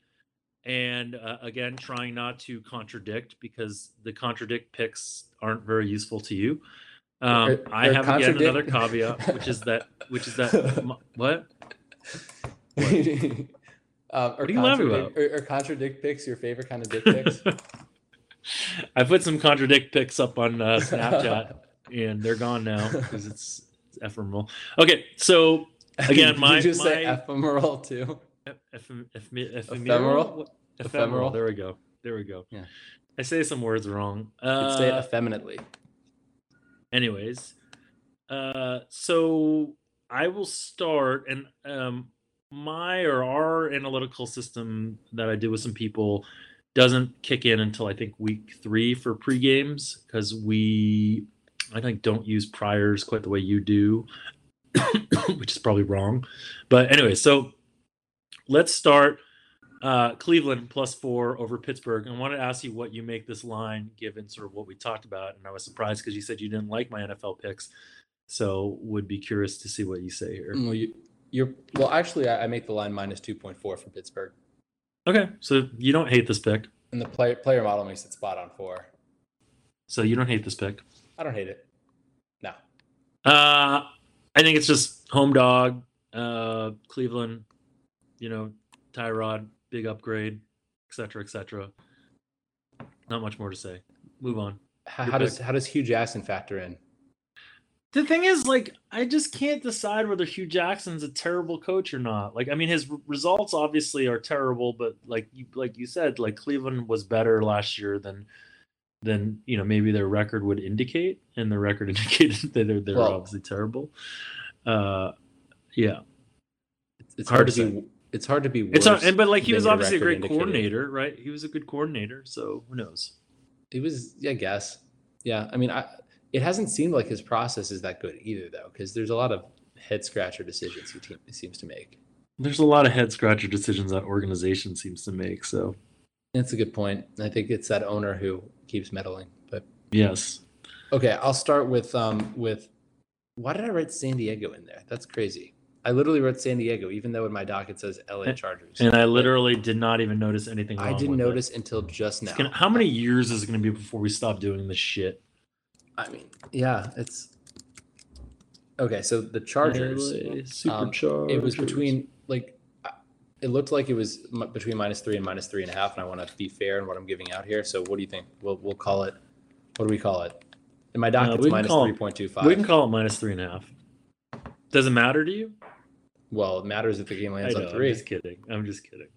and uh, again trying not to contradict because the contradict picks aren't very useful to you. Um, Or- I have contradict- another caveat, which is that which is that m- what um, or, What are you laughing contradict, or, or contradict picks, your favorite kind of dick picks? I put some contradict pics up on uh, Snapchat, and they're gone now because it's, it's ephemeral. Okay, so Again, my- you just say ephemeral too? Eph- ephem- ephem- Ephemeral? ephemeral. Ephemeral? There we go. There we go. Yeah. I say some words wrong. You could say it Uh, effeminately. Anyways, uh, so I will start, and um, my or our analytical system that I did with some people doesn't kick in until I think week three for pre games because we, I think, don't use priors quite the way you do, which is probably wrong. But anyway, so let's start. Uh, Cleveland plus four over Pittsburgh. I wanted to ask you what you make this line given sort of what we talked about. And I was surprised because you said you didn't like my NFL picks. So would be curious to see what you say here. Well, you, you're well. Actually, I, I make the line minus two point four for Pittsburgh, Okay. So you don't hate this pick. and the player player model makes it spot on four. So you don't hate this pick. I don't hate it. No, Uh, I think it's just home dog. Uh, Cleveland, you know, Tyrod, big upgrade, et cetera, et cetera. Not much more to say. Move on. how, how does how does Hue Jackson factor in? The thing is, like, I just can't decide whether Hue Jackson's a terrible coach or not. Like, I mean, his r- results obviously are terrible, but like you, like you said, like Cleveland was better last year than, than you know maybe their record would indicate, and the record indicated that they're they're Well- obviously terrible. Uh, yeah, It's, it's Hard hard, to to say. be. It's hard to be. it's worse not, and but like he was obviously a great indicated. coordinator, right? He was a good coordinator, so who knows? It was, I guess. Yeah, I mean, I, it hasn't seemed like his process is that good either, though, because there's a lot of head scratcher decisions he, te- he seems to make. There's a lot of head scratcher decisions that organization seems to make. So That's a good point. I think it's that owner who keeps meddling. But yes, okay, I'll start with um with why did I write San Diego in there? That's crazy. I literally wrote San Diego, even though in my doc it says LA Chargers. and I literally did not even notice anything. I didn't with it. notice until just now. Gonna, how many years is it going to be before we stop doing this shit? I mean, yeah, it's okay. So the Chargers. Um, it was between like it looked like it was between minus three and minus three and a half and i want to be fair in what i'm giving out here so what do you think we'll, we'll call it what do we call it in my doc can minus call it- 3.25 We can call it minus three and a half. Does it matter to you? Well it matters if the game I lands know, on I'm three just kidding. I'm just kidding.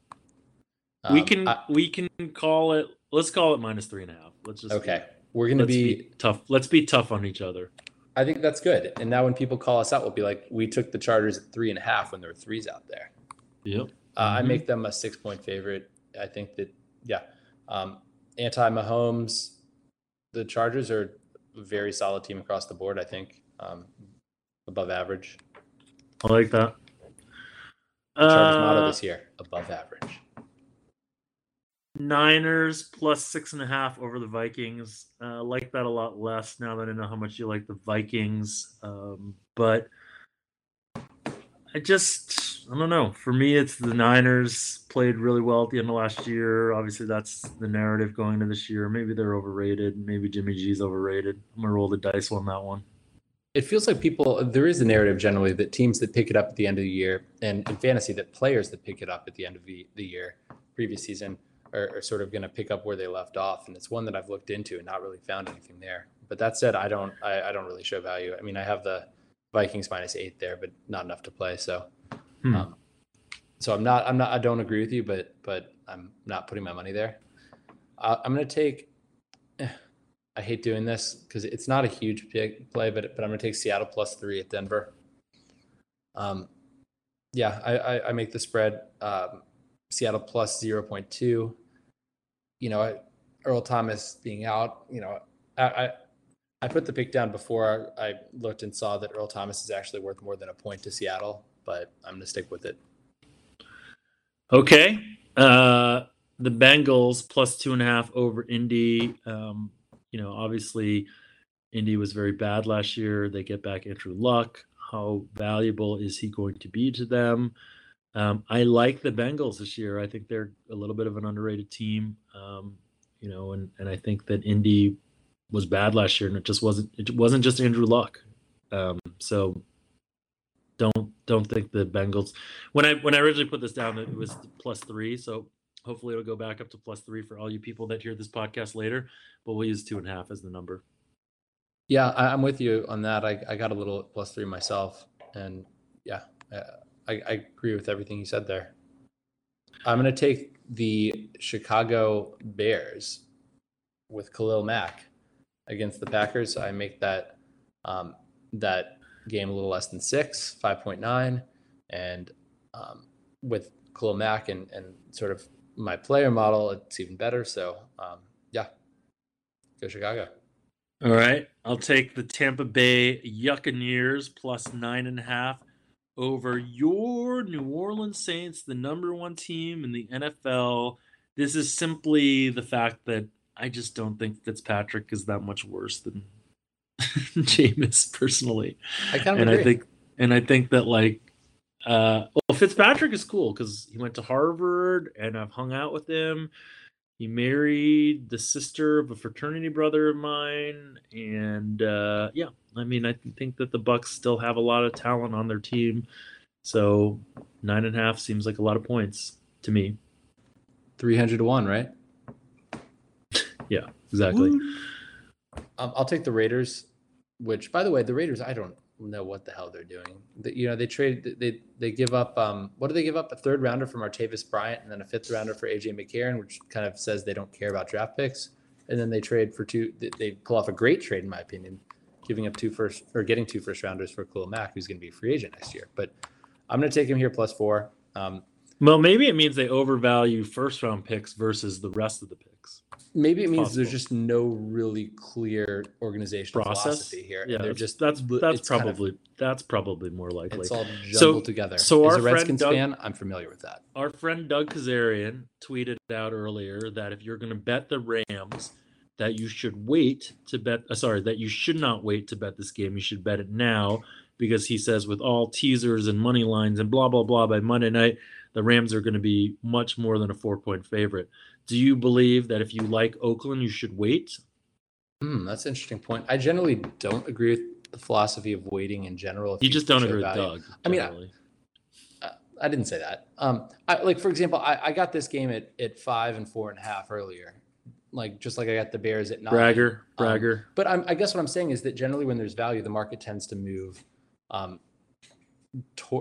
we Um, can I- we can call it. Let's call it minus three and a half. Let's just okay we're gonna be, be tough. Let's be tough on each other. i think that's good and now when people call us out we'll be like we took the chargers at three and a half when there were threes out there Yep. Uh, I Mhm. make them a six point favorite. I think that, yeah. Um, Anti Mahomes, the Chargers are a very solid team across the board. I think um, above average. I like that. Chargers Uh, motto this year above average. Niners plus six and a half over the Vikings. Uh, like that a lot less now that I know how much you like the Vikings. Um, but I just, I don't know. For me, it's the Niners played really well at the end of last year. Obviously, that's the narrative going into this year. Maybe they're overrated. Maybe Jimmy G's overrated. I'm going to roll the dice on that one. It feels like people, there is a narrative generally that teams that pick it up at the end of the year and in fantasy that players that pick it up at the end of the, the year, previous season, are, are sort of going to pick up where they left off. And it's one that I've looked into and not really found anything there. But that said, I don't, I, I don't really show value. I mean, I have the Vikings minus eight there, but not enough to play. So, Hmm. um, so I'm not, I'm not, I don't agree with you, but, but I'm not putting my money there. Uh, I'm going to take, I hate doing this because it's not a huge pick play, but but I'm gonna take Seattle plus three at Denver. Um, yeah, I I, I make the spread. Um, Seattle plus zero point two. You know, I Earl Thomas being out, you know, I, I I put the pick down before I looked and saw that Earl Thomas is actually worth more than a point to Seattle, but I'm to stick with it. Okay. Uh, the Bengals plus two and a half over Indy. Um, you know, obviously, Indy was very bad last year. They get back Andrew Luck. How valuable is he going to be to them? Um, I like the Bengals this year. I think they're a little bit of an underrated team. Um, you know, and and I think that Indy was bad last year, and it just wasn't. It wasn't just Andrew Luck. Um, so don't don't think the Bengals. When I when I originally put this down, it was plus three. So hopefully it'll go back up to plus three for all you people that hear this podcast later. But we'll use two and a half as the number. Yeah, I, am with you on that. I, I got a little plus three myself, and yeah, uh, I, I agree with everything you said there. I'm going to take the Chicago Bears with Khalil Mack against the Packers. I make that um, that game a little less than six, five point nine, and um, with Khalil Mack and and sort of my player model, it's even better. So um, yeah, go Chicago. All right, I'll take the Tampa Bay Buccaneers plus nine and a half over your New Orleans Saints, the number one team in the NFL. This is simply the fact that I just don't think Fitzpatrick is that much worse than Jameis personally. I kind of and agree. I think and I think that like uh well Fitzpatrick is cool because he went to Harvard and I've hung out with him. He married the sister of a fraternity brother of mine, and uh, yeah, I mean, I think that the Bucks still have a lot of talent on their team. So nine and a half seems like a lot of points to me. Three hundred to one, right? Yeah, exactly. Um, I'll take the Raiders. Which, by the way, the Raiders, I don't know what the hell they're doing. The, you know, they trade, they they give up. Um, what do they give up? A third rounder from Martavis Bryant, and then a fifth rounder for AJ McCarron, which kind of says they don't care about draft picks. And then they trade for two. They pull off a great trade, in my opinion, giving up two first or getting two first rounders for Khalil Mack, who's going to be a free agent next year. But I'm going to take him here plus four. Um, well, maybe it means they overvalue first round picks versus the rest of the picks. Maybe it means possible. there's just no really clear organizational process philosophy here. Yeah, they're just that's that's probably kind of, that's probably more likely. It's all jumbled so, together. So As our a Redskins Doug, fan, I'm familiar with that. Our friend Doug Kezirian tweeted out earlier that if you're going to bet the Rams, that you should wait to bet. Uh, sorry, that you should not wait to bet this game. You should bet it now because he says with all teasers and money lines and blah blah blah by Monday night, the Rams are going to be much more than a four point favorite. Do you believe that if you like Oakland, you should wait? Hmm, that's an interesting point. I generally don't agree with the philosophy of waiting in general. You, you just don't agree with Doug. I mean, I, I, didn't say that. Um, I, like for example, I, I got this game at, at five and four and a half earlier like just like I got the Bears at nine. Bragger, um, bragger. But I'm, i guess what I'm saying is that generally when there's value, the market tends to move. Um,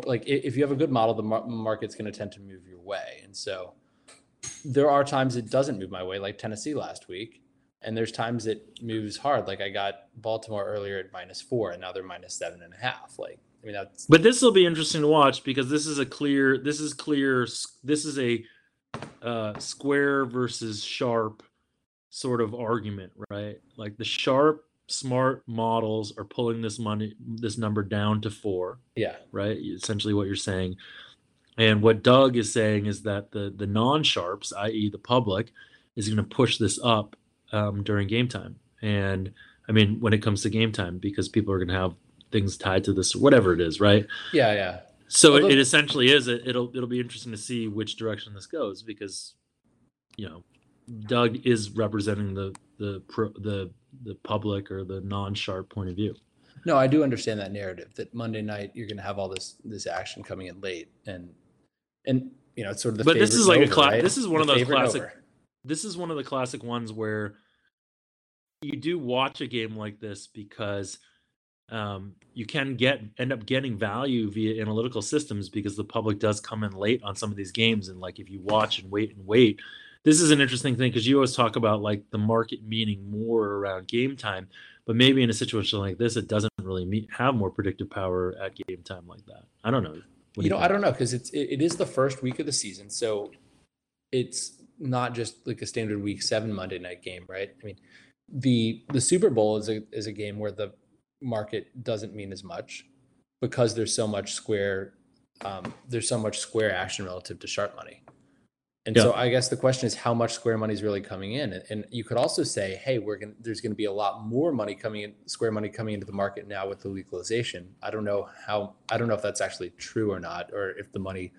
like if you have a good model, the mar- market's going to tend to move your way, and so there are times it doesn't move my way, like Tennessee last week, and there's times it moves hard. Like I got Baltimore earlier at minus four, and now they're minus seven and a half. Like I mean that's. But this will be interesting to watch because this is a clear. This is clear. This is a uh, square versus sharp sort of argument, right? Like the sharp, smart models are pulling this money, this number down to four. Yeah. Right. Essentially, what you're saying. And what Doug is saying is that the the non sharps, i.e., the public, is going to push this up um, during game time. And I mean, when it comes to game time, because people are going to have things tied to this or whatever it is, right? Yeah, yeah. So Although, it, it essentially is. It, it'll it'll be interesting to see which direction this goes because, you know, Doug is representing the the pro, the the public or the non-sharp point of view. No, I do understand that narrative that Monday night you're going to have all this this action coming in late and and you know it's sort of the. But this is like over, a class. Right? This is one the of those classic. Over. This is one of the classic ones where you do watch a game like this because um, you can get end up getting value via analytical systems because the public does come in late on some of these games and like if you watch and wait and wait this is an interesting thing because you always talk about like the market meaning more around game time, but maybe in a situation like this, it doesn't really meet, have more predictive power at game time like that. I don't know. You, you, know? I don't know because it's it, it is the first week of the season, so it's not just like a standard week seven Monday night game, right? I mean, the the Super Bowl is a is a game where the market doesn't mean as much because there's so much square um, there's so much square action relative to sharp money. And Yeah. so I guess the question is how much square money is really coming in. And, and you could also say, hey, we're going there's going to be a lot more money coming in, square money coming into the market now with the legalization. I don't know how I don't know if that's actually true or not, or if the money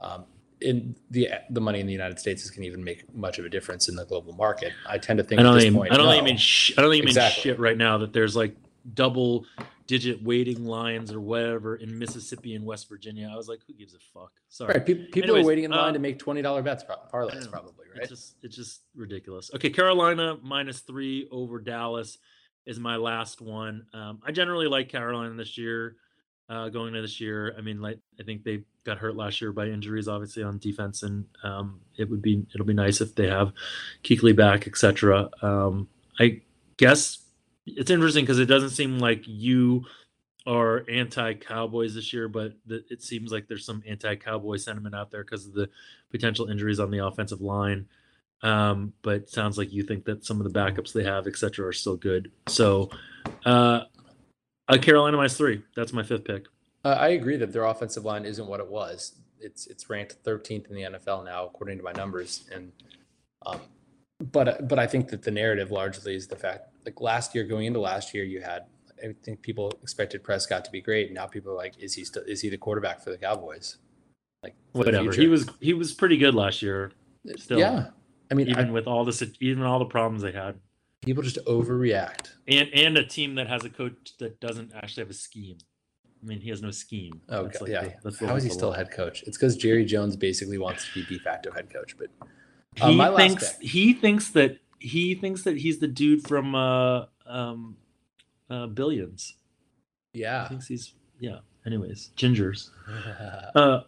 um, in the the money in the United States is going to even make much of a difference in the global market. I tend to think I at don't this think point, I don't no. mean sh- I don't even mean Exactly. shit right now that there's like double digit waiting lines or whatever in Mississippi and West Virginia. I was like, who gives a fuck? Sorry. Right, people, people Anyways, are waiting in line uh, to make twenty dollar bets, pro- parlays, probably, right? It's just it's just ridiculous. Okay, Carolina minus three over Dallas is my last one. Um, I generally like Carolina this year. Uh, going into this year, I mean, like I think they got hurt last year by injuries, obviously on defense, and um, it would be it'll be nice if they have Kuechly back, etc. Um, I guess it's interesting because it doesn't seem like you are anti-Cowboys this year, but the, it seems like there's some anti-Cowboy sentiment out there because of the potential injuries on the offensive line. Um, but sounds like you think that some of the backups they have, etc., are still good. So, uh, uh, Carolina minus three. That's my fifth pick. Uh, I agree that their offensive line isn't what it was. It's it's ranked 13th in the NFL now, according to my numbers. And um, but but I think that the narrative largely is the fact like last year, going into last year, you had I think people expected Prescott to be great. Now people are like, is he still is he the quarterback for the Cowboys? Like Whatever. He was he was pretty good last year, still. yeah. I mean, even I- with all the sit- even all the problems they had, people just overreact. and and a team that has a coach that doesn't actually have a scheme. I mean, he has no scheme. Oh That's God, like yeah. the- How is he still head coach? It's because Jerry Jones basically wants to be de facto head coach. But Uh, he thinks he thinks that he thinks that he's the dude from uh um uh billions he yeah, thinks he's yeah anyways gingers uh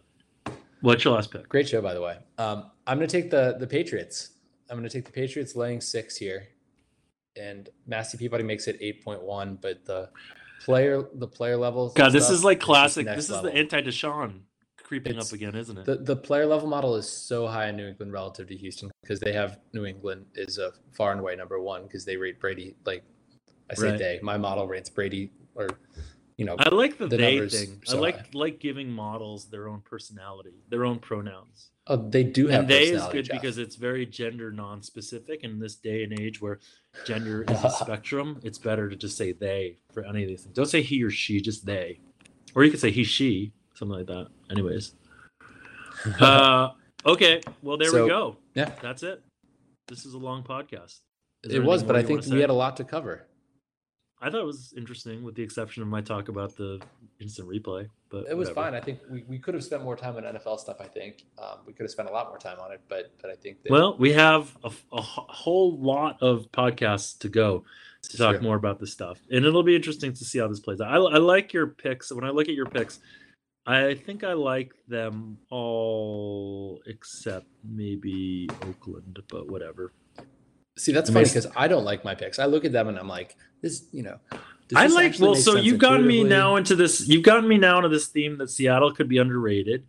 what's your last pick great show by the way. Um, I'm gonna take the the Patriots. I'm gonna take the Patriots laying six here, and Massey Peabody makes it eight point one. But the player the player levels. god this stuff, is like classic this is level. the anti-deshaun creeping It's- up again isn't it? the the player level model is so high in New England relative to Houston because they have New England is a far and away number one because they rate Brady like I say Right. they my model rates Brady or you know i like the, the they thing. I like high. like giving models their own personality their own pronouns. Oh, they do have and they is good Jeff. because it's very gender non-specific in this day and age where gender is a spectrum. It's better to just say they for any of these things. Don't say he or she just they. Or you could say he she something like that anyways uh okay well there So, we go yeah. that's it this is a long podcast Is It was, but I think we had a lot to cover. i thought it was interesting with the exception of my talk about the instant replay but It was whatever. fine. I think we, we could have spent more time on NFL stuff. I think um, we could have spent a lot more time on it, but but I think that well we have a, a whole lot of podcasts to go to talk more about this stuff. And it'll be interesting to see how this plays out. I, I like your picks. When I look at your picks, I think I like them all except maybe Oakland, but whatever. see that's I funny because I don't like my picks. I look at them and I'm like, this, you know. I like well, so you've gotten me now into this. You've gotten me now into this theme that Seattle could be underrated,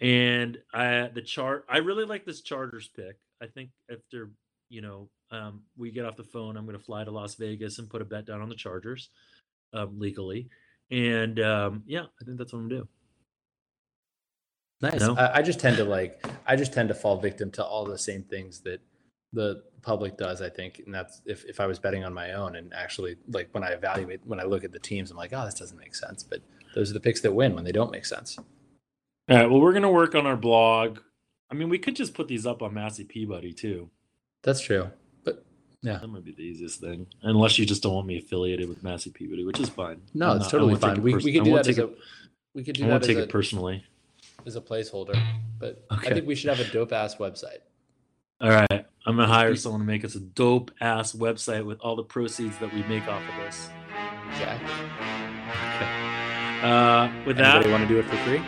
and I the chart. I really like this Chargers pick. I think after you know um, we get off the phone, I'm going to fly to Las Vegas and put a bet down on the Chargers um, legally, and um, yeah, I think that's what I'm gonna do. Nice. No? I, I just tend to like. I just tend to fall victim to all the same things that the public does. I think, and that's if if I was betting on my own and actually like when I evaluate when I look at the teams, I'm like, oh, this doesn't make sense. But those are the picks that win when they don't make sense. All right. Well, we're gonna work on our blog. I mean, we could just put these up on Massey Peabody too. That's true. But yeah. That might be the easiest thing, unless you just don't want me affiliated with Massey Peabody, which is fine. no, I'm it's not- totally fine. it We, pers- we I can do won't that as take a it- we could do I that I won't as take a, it personally. As a placeholder. But Okay. I think we should have a dope ass website. All right, I'm gonna hire someone to make us a dope ass website with all the proceeds that we make off of this. Exactly. Uh, with that, Anybody want to do it for free? with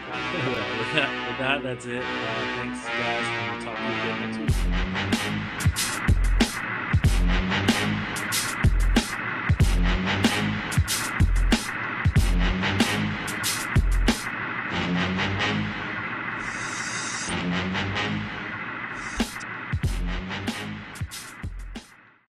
that, with that, that's it. Uh, thanks, guys, and we'll talk to you again next